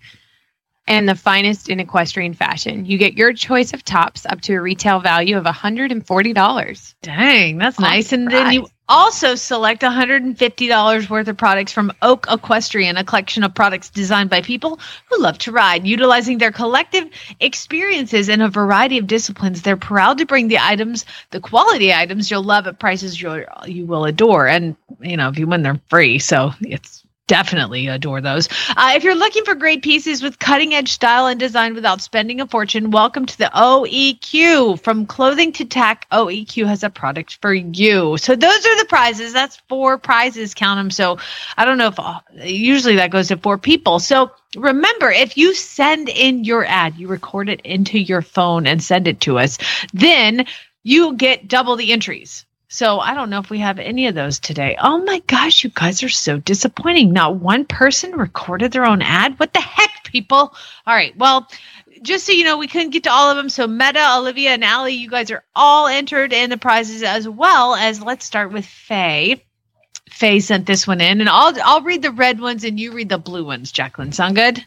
and the finest in equestrian fashion. You get your choice of tops up to a retail value of $140. Dang, that's nice. And then you. Also select $150 worth of products from Oak Equestrian, a collection of products designed by people who love to ride. Utilizing their collective experiences in a variety of disciplines, they're proud to bring the items, the quality items you'll love at prices you'll, you will adore. And, you know, if you win, they're free. So it's definitely adore those. Uh, if you're looking for great pieces with cutting edge style and design without spending a fortune, welcome to the OEQ. From clothing to tack, OEQ has a product for you. So those are the prizes. That's four prizes, count them. So I don't know if uh, usually that goes to four people. So remember, if you send in your ad, you record it into your phone and send it to us, then you get double the entries. So I don't know if we have any of those today. Oh my gosh, you guys are so disappointing. Not one person recorded their own ad. What the heck, people? All right. Well, just so you know, we couldn't get to all of them. So Meta, Olivia, and Allie, you guys are all entered in the prizes as well as let's start with Faye. Faye sent this one in, and I'll I'll read the red ones and you read the blue ones. Jaclyn, sound good?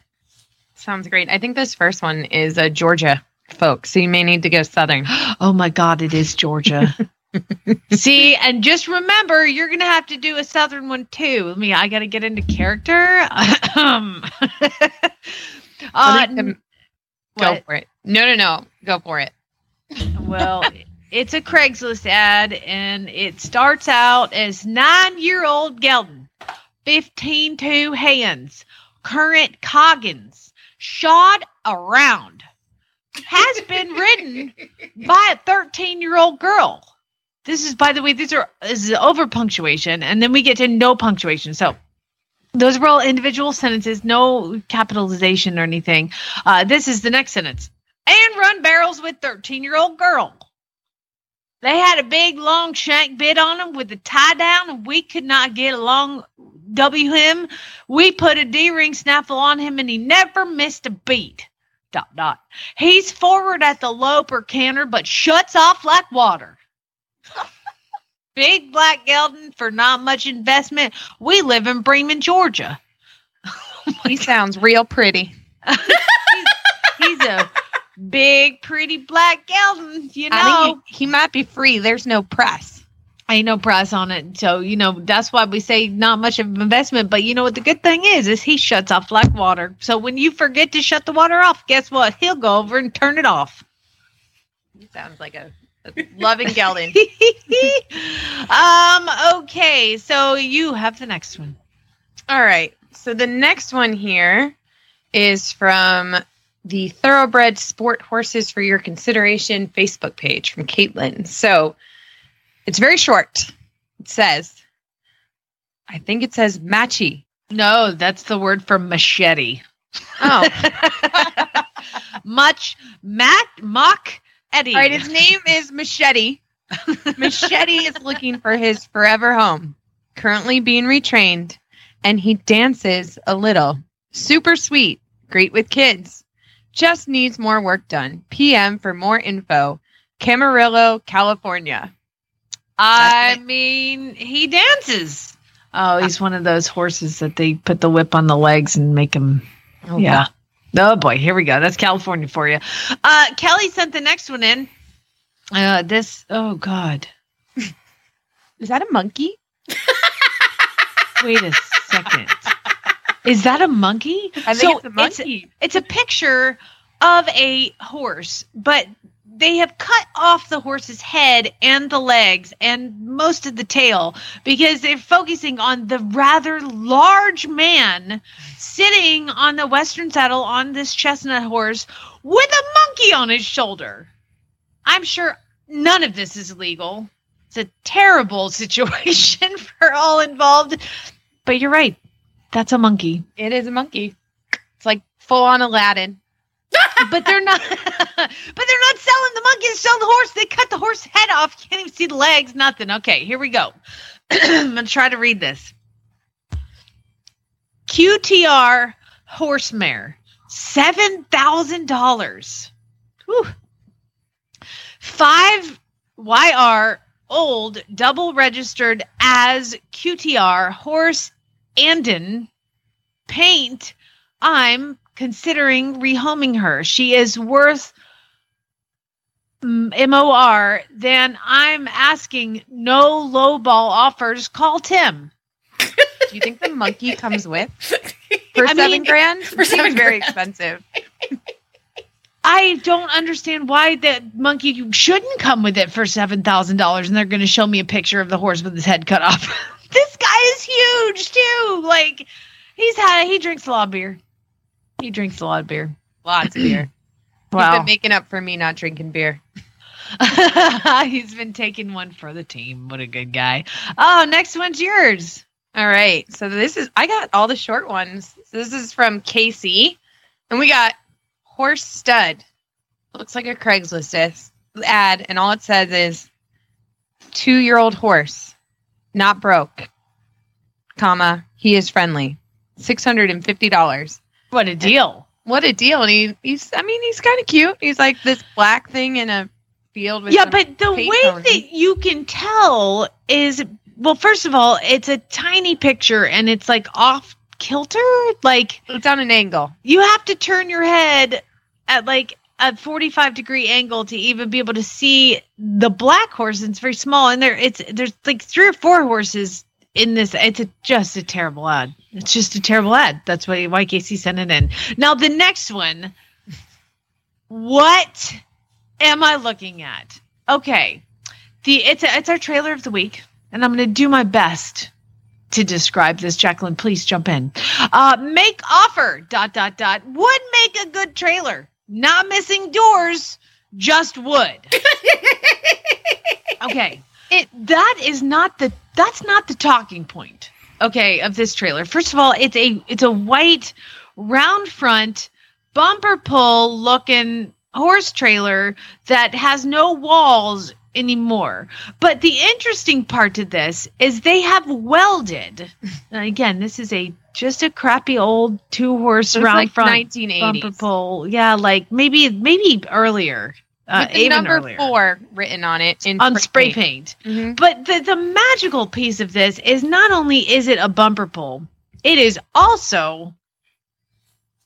Sounds great. I think this first one is a Georgia folk, so you may need to go southern. oh my God, it is Georgia. See, and just remember, you're gonna have to do a southern one too. I mean, I got to get into character. um, uh, go what? for it. No, no, no. Go for it. well, it's a Craigslist ad, and it starts out as nine-year-old Geldon, fifteen two hands, current Coggins, shod around, has been ridden by a thirteen-year-old girl. This is, by the way, these are this is over punctuation, and then we get to no punctuation. So those were all individual sentences, no capitalization or anything. Uh, this is the next sentence. And run barrels with 13 year old girl. They had a big long shank bit on them with a tie down, and we could not get along. W him. We put a D ring snaffle on him, and he never missed a beat. Dot dot. He's forward at the lope or canter, but shuts off like water. Big black gelding for not much investment. We live in Bremen, Georgia. he sounds real pretty. he's, he's a big, pretty black gelding. You know, I think he, he might be free. There's no press. Ain't no price on it. So, you know, that's why we say not much of an investment. But you know what the good thing is, is he shuts off like water. So when you forget to shut the water off, guess what? He'll go over and turn it off. He sounds like a loving gelding. um, okay, so you have the next one. All right. So the next one here is from the Thoroughbred Sport Horses for Your Consideration Facebook page from Caitlin. So it's very short. It says, I think it says matchy. No, that's the word for machete. Oh, Much Matt Mock Eddie. all right. His name is Machete. Machete is looking for his forever home, currently being retrained, and he dances a little. Super sweet, great with kids. Just needs more work done. PM for more info. Camarillo, California. I mean, he dances. Oh, he's one of those horses that they put the whip on the legs and make him. Oh, yeah. Oh boy, here we go. That's California for you. Uh, Kelly sent the next one in. Uh, this. Oh God. Is that a monkey? Wait a second. Is that a monkey? I think it's a monkey. It's, a picture of a horse, but they have cut off the horse's head and the legs and most of the tail because they're focusing on the rather large man sitting on the western saddle on this chestnut horse with a monkey on his shoulder. I'm sure none of this is legal. It's a terrible situation for all involved. But you're right. That's a monkey. It is a monkey. It's like full on Aladdin. But they're not but they're not selling the monkey, they're the horse. They cut the horse head off. You can't even see the legs, nothing. Okay, here we go. I'm gonna try to read this. QTR horse mare, seven thousand dollars. Five YR old double registered as QTR horse Andon paint. I'm considering rehoming her. She is worth MOR. Then I'm asking no lowball offers. Call Tim. Do you think the monkey comes with for I seven mean- grand? For seven very expensive. I don't understand why that monkey shouldn't come with it for seven thousand dollars, and they're going to show me a picture of the horse with his head cut off. this guy is huge too. Like he's had he drinks a lot of beer. He drinks a lot of beer. Lots of beer. wow. He's been making up for me not drinking beer. He's been taking one for the team. What a good guy. Oh, next one's yours. All right. So this is I got all the short ones. This is from Casey. And we got horse stud. Looks like a Craigslist ad and all it says is 2-year-old horse. Not broke. Comma, he is friendly. $650. What a deal. What a deal. And he, he's I mean, he's kinda cute. He's like this black thing in a field with Yeah, but the way that you can tell is well, first of all, it's a tiny picture and it's like off kilter. Like It's on an angle. you have to turn your head at like a 45 degree angle to even be able to see the black horse. It's very small and there it's there's like three or four horses in this. It's a, just a terrible ad. It's just a terrible ad. That's why why Casey sent it in. Now the next one. What am I looking at? Okay. The it's a, it's our trailer of the week, and I'm going to do my best to describe this. Jaclyn, please jump in. Uh, make offer. Dot dot dot. Would make a good trailer. Not missing doors, just would okay. It that is not the that's not the talking point. Okay, of this trailer. First of all, it's a it's a white round front bumper pull looking horse trailer that has no walls anymore. But the interesting part to this is they have welded. again, this is a just a crappy old two horse round like front 1980s. bumper pull. Yeah, like maybe maybe earlier. Uh, With the number earlier four written on it in on spray paint. Mhm. But the the magical piece of this is not only is it a bumper pull, it is also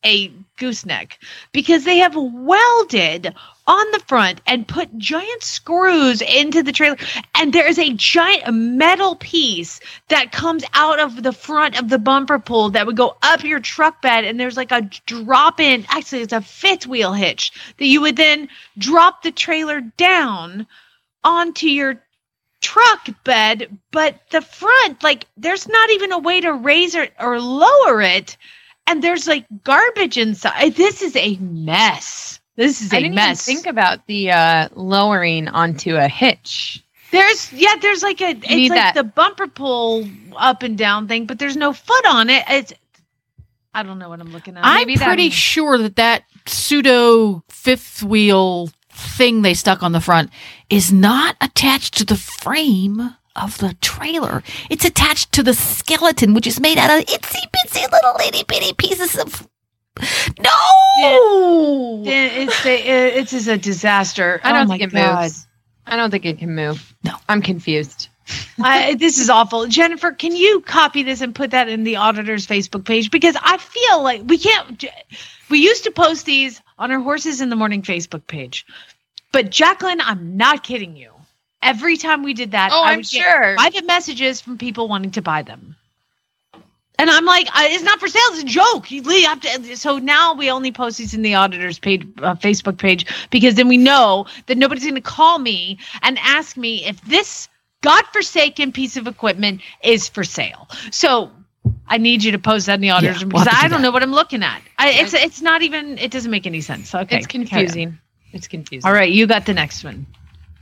a gooseneck because they have welded on the front and put giant screws into the trailer and there is a giant metal piece that comes out of the front of the bumper pull that would go up your truck bed and there's like a drop in actually it's a fifth wheel hitch that you would then drop the trailer down onto your truck bed, but the front, like, there's not even a way to raise it or lower it. And there's like garbage inside. This is a mess. This is I a didn't mess. even think about the uh, lowering onto a hitch. there's yeah, there's like a it's like that. the bumper pull up and down thing, but there's no foot on it. It's I don't know what I'm looking at. I'm Maybe pretty means- sure that that pseudo fifth wheel thing they stuck on the front is not attached to the frame of the trailer. It's attached to the skeleton, which is made out of itsy bitsy little itty bitty pieces of. No! it's a, uh, it's a disaster. I don't oh think it God. moves. I don't think it can move. No. I'm confused. I, this is awful. Jennifer, can you copy this and put that in the auditor's Facebook page? Because I feel like we can't. We used to post these on our Horses in the Morning Facebook page. But Jaclyn, I'm not kidding you. Every time we did that, Oh, I I'm would get sure. private messages from people wanting to buy them. And I'm like, it's not for sale. It's a joke. You have to. So now we only post these in the auditor's page, uh, Facebook page, because then we know that nobody's going to call me and ask me if this godforsaken piece of equipment is for sale. So I need you to post that in the auditor's we'll because have to do I don't that. know what I'm looking at. I, it's it's not even. It doesn't make any sense. Okay, it's confusing. It's confusing. All right, you got the next one.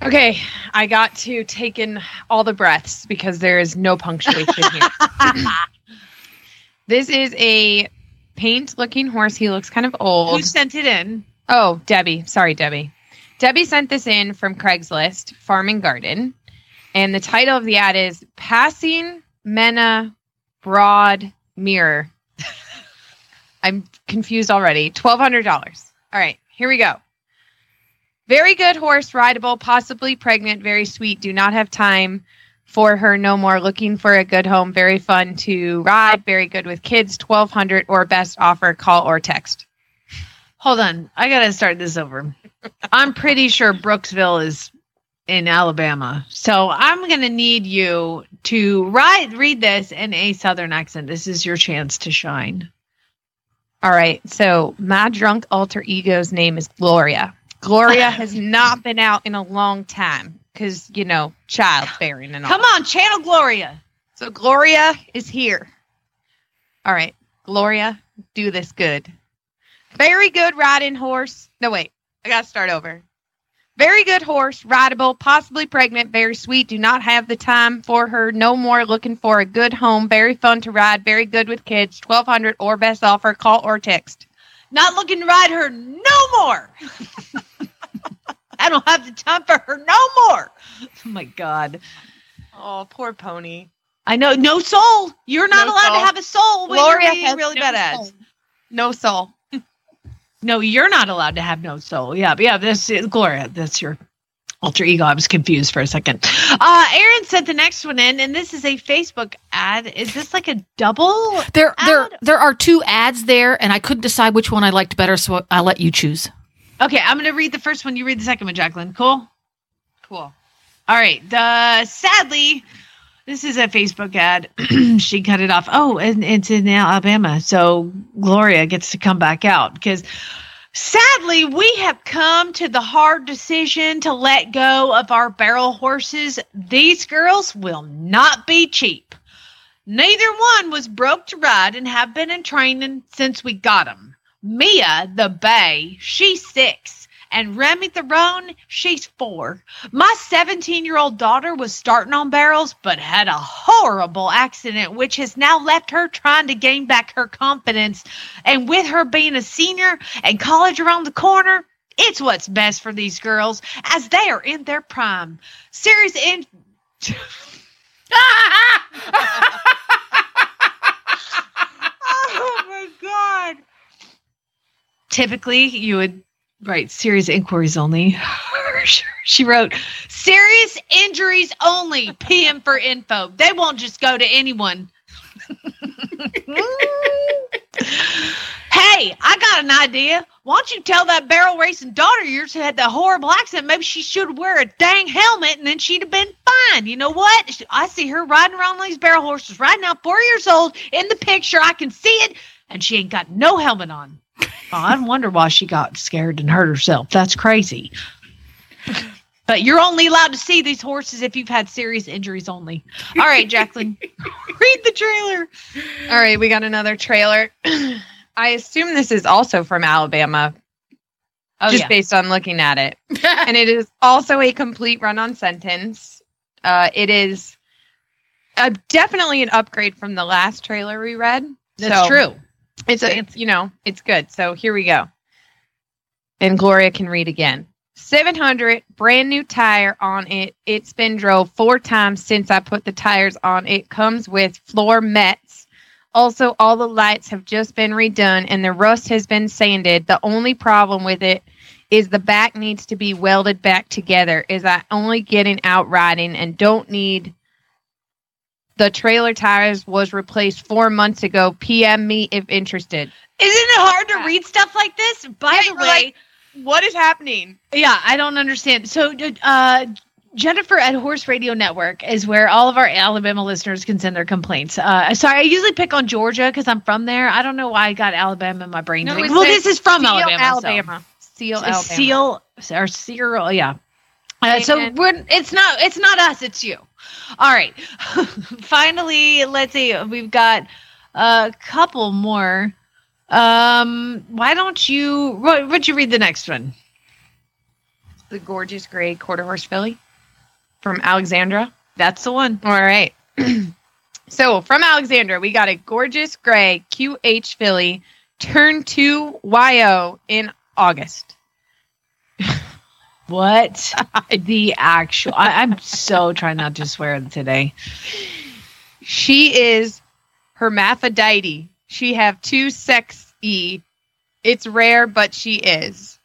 Okay, I got to take in all the breaths because there is no punctuation here. this is a paint looking horse. He looks kind of old. Who sent it in? Oh, Debbie. Sorry, Debbie. Debbie sent this in from Craigslist, Farm and Garden. And the title of the ad is Passing Mena Broad Mirror. I'm confused already. $1,200. All right, here we go. Very good horse, rideable, possibly pregnant, very sweet. Do not have time for her no more. Looking for a good home, very fun to ride, very good with kids. 1200 or best offer, call or text. Hold on, I gotta start this over. I'm pretty sure Brooksville is in Alabama, so I'm gonna need you to write read this in a Southern accent. This is your chance to shine. All right. So my drunk alter ego's name is Gloria. Gloria has not been out in a long time because, you know, childbearing and all. Come on, Channel Gloria. So Gloria is here. All right. Gloria, do this good. Very good riding horse. No, wait. I got to start over. Very good horse, rideable, possibly pregnant, very sweet. Do not have the time for her. No more looking for a good home. Very fun to ride. Very good with kids. 1200 or best offer. Call or text. Not looking to ride her no more. I don't have the time for her no more. Oh my god. Oh, poor pony. I know no soul. You're not No allowed soul. to have a soul when Gloria you're has really no bad soul. ads. No soul. No, you're not allowed to have no soul. Yeah, but yeah, this is Gloria. That's your alter ego. I was confused for a second. Uh, Aaron sent the next one in, and this is a Facebook ad. Is this like a double? There, there, there are two ads there, and I couldn't decide which one I liked better, so I let you choose. Okay, I'm going to read the first one. You read the second one, Jaclyn. Cool. Cool. All right. The sadly, this is a Facebook ad. she cut it off. Oh, and it's in Alabama, so Gloria gets to come back out because sadly we have come to the hard decision to let go of our barrel horses. These girls will not be cheap. Neither one was broke to ride and have been in training since we got them. Mia, the bay, she's six and Remy the Roan, she's four. My 17 year old daughter was starting on barrels, but had a horrible accident, which has now left her trying to gain back her confidence. And with her being a senior and college around the corner, it's what's best for these girls as they are in their prime. Series in. oh my god. Typically, you would write serious inquiries only. she wrote serious injuries only. PM for info. They won't just go to anyone. hey, I got an idea. Why don't you tell that barrel racing daughter of yours who had that horrible accident? Maybe she should wear a dang helmet and then she'd have been fine. You know what? I see her riding around these barrel horses right now, four years old, in the picture. I can see it, and she ain't got no helmet on. I wonder why she got scared and hurt herself. That's crazy. But you're only allowed to see these horses if you've had serious injuries only. All right, Jaclyn, read the trailer. All right, we got another trailer. I assume this is also from Alabama, Oh, just yeah. based on looking at it. and it is also a complete run on sentence. Uh, it is uh, definitely an upgrade from the last trailer we read. That's So, true. It's a, it's, you know, it's good. So here we go. And Gloria can read again. 700 brand new tire on it. It's been drove four times since I put the tires on. It comes with floor mats. Also, all the lights have just been redone and the rust has been sanded. The only problem with it is the back needs to be welded back together. Is I only getting out riding and don't need the trailer tires was replaced four months ago. PM me if interested. Isn't it hard to read stuff like this? By Yeah, the way, like, what is happening? Yeah, I don't understand. So, uh, Jennifer at Horse Radio Network is where all of our Alabama listeners can send their complaints. Uh, sorry, I usually pick on Georgia because I'm from there. I don't know why I got Alabama in my brain. No, today. it well, this is from Seale, Alabama. so- Alabama. Seale, It's Alabama. Seal or Cyril, yeah. Uh, so we're it's not it's not us, it's you. All right. Finally, let's see. We've got a couple more. Um, why don't you? What would you read the next one? the gorgeous gray quarter horse filly from Alexandra. That's the one. All right. so from Alexandra, we got a gorgeous gray QH filly turn two YO in August. What the actual? I, I'm so trying not to swear today. She is hermaphrodite. She have two sex E. It's rare, but she is.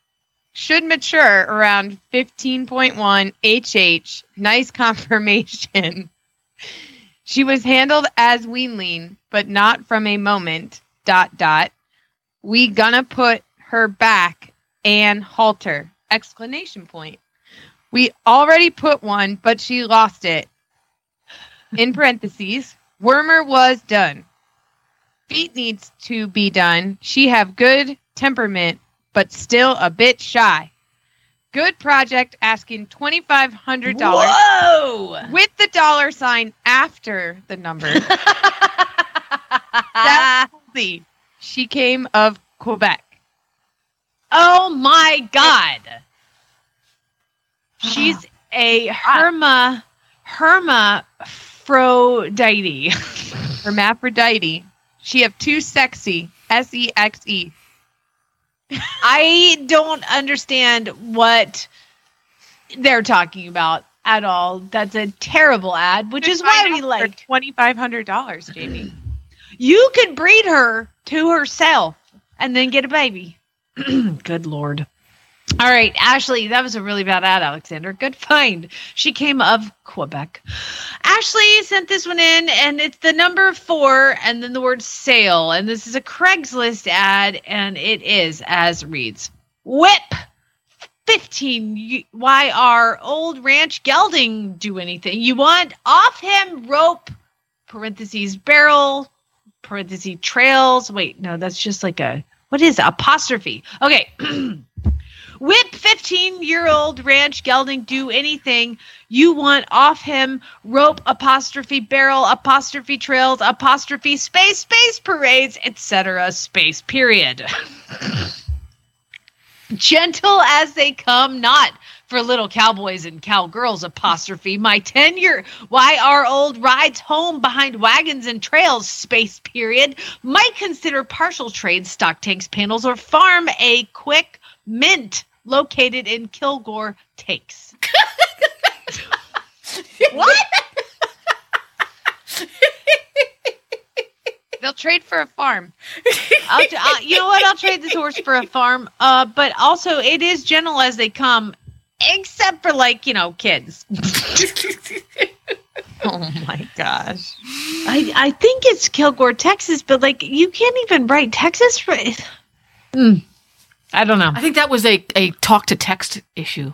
Should mature around 15.1 HH. Nice confirmation. She was handled as weanling, but not from a moment. Dot dot. We gonna put her back and halter. Exclamation point. We already put one, but she lost it. In parentheses, Wormer was done. Feet needs to be done. She have good temperament, but still a bit shy. Good project asking twenty five hundred dollars Whoa! with the dollar sign after the number. That's the she came of Quebec. Oh my god. She's a herma Herma hermaphrodite. Hermaphrodite. She have two sexy S E X E. I don't understand what they're talking about at all. That's a terrible ad, which is why we like twenty five hundred dollars, Jamie. you could breed her to herself and then get a baby. Good lord. All right, Ashley, that was a really bad ad, Alexander. Good find. She came of Quebec. Ashley sent this one in, and it's the number four and then the word sale. And this is a Craigslist ad, and it is as reads Whip 15. Why our old ranch gelding do anything? You want off him rope, parentheses, barrel, parentheses, trails. Wait, no, that's just like a, what is apostrophe? Okay. Whip 15 year old ranch gelding do anything you want off him. Rope apostrophe barrel apostrophe trails apostrophe space space parades etc. Space period. Gentle as they come, not for little cowboys and cowgirls apostrophe my tenure why our old rides home behind wagons and trails space period might consider partial trade stock tanks panels or farm a quick mint located in Kilgore Texas. what? They'll trade for a farm. I'll, I'll, you know what? I'll trade this horse for a farm. Uh, but also, it is gentle as they come, except for like you know kids. oh my gosh! I I think it's Kilgore, Texas, but like you can't even write Texas for. Mm. I don't know. I think that was a, a talk to text issue.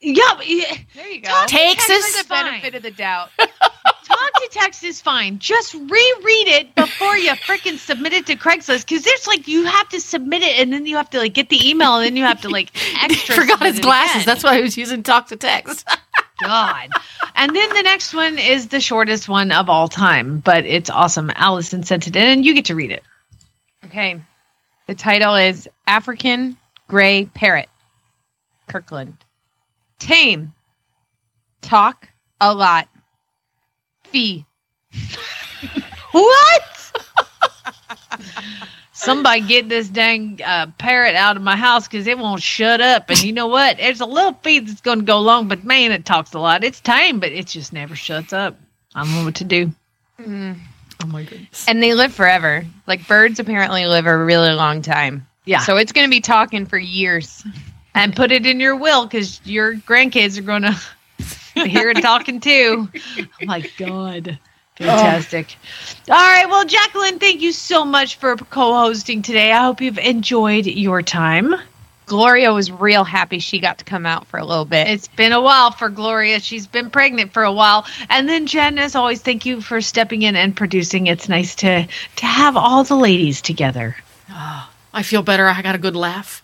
Yeah, yeah. there you go. Texas the benefit of the doubt. Talk to text is fine. Just reread it before you freaking submit it to Craigslist because there's like you have to submit it and then you have to like get the email and then you have to like extra. Forgot his glasses. again. That's why I was using talk to text. God. And then the next one is the shortest one of all time, but it's awesome. Allison sent it in and you get to read it. Okay. The title is African Gray Parrot. Kirkland. Tame. Talk a lot. Fee. What? Somebody get this dang uh, parrot out of my house because it won't shut up. And you know what? There's a little feed that's going to go long, but man, it talks a lot. It's tame, but it just never shuts up. I don't know what to do. Mm. Oh my goodness. And they live forever. Like birds apparently live a really long time. Yeah. So it's going to be talking for years. And put it in your will because your grandkids are going to hear it talking too. Oh my God. Fantastic. Oh. All right. Well, Jaclyn, thank you so much for co hosting today. I hope you've enjoyed your time. Gloria was real happy she got to come out for a little bit. It's been a while for Gloria. She's been pregnant for a while. And then Jenn, as always, thank you for stepping in and producing. It's nice to to have all the ladies together. Oh, I feel better. I got a good laugh.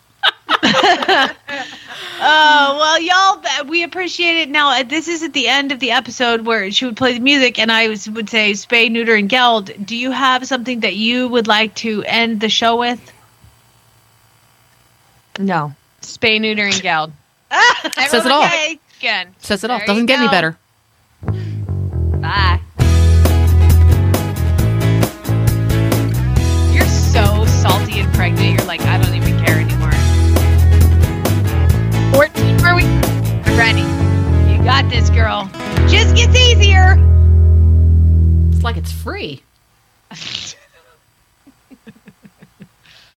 Oh, well, y'all, we appreciate it. Now, uh, this is at the end of the episode where she would play the music, and I was, would say spay, neuter, and geld. Do you have something that you would like to end the show with? no. Spay, neuter, and geld. Says it all. Okay. Again. Says it all. There Doesn't you get any better. Bye. You're so salty and pregnant. You're like, I don't even Got this, girl. Just gets easier. It's like it's free.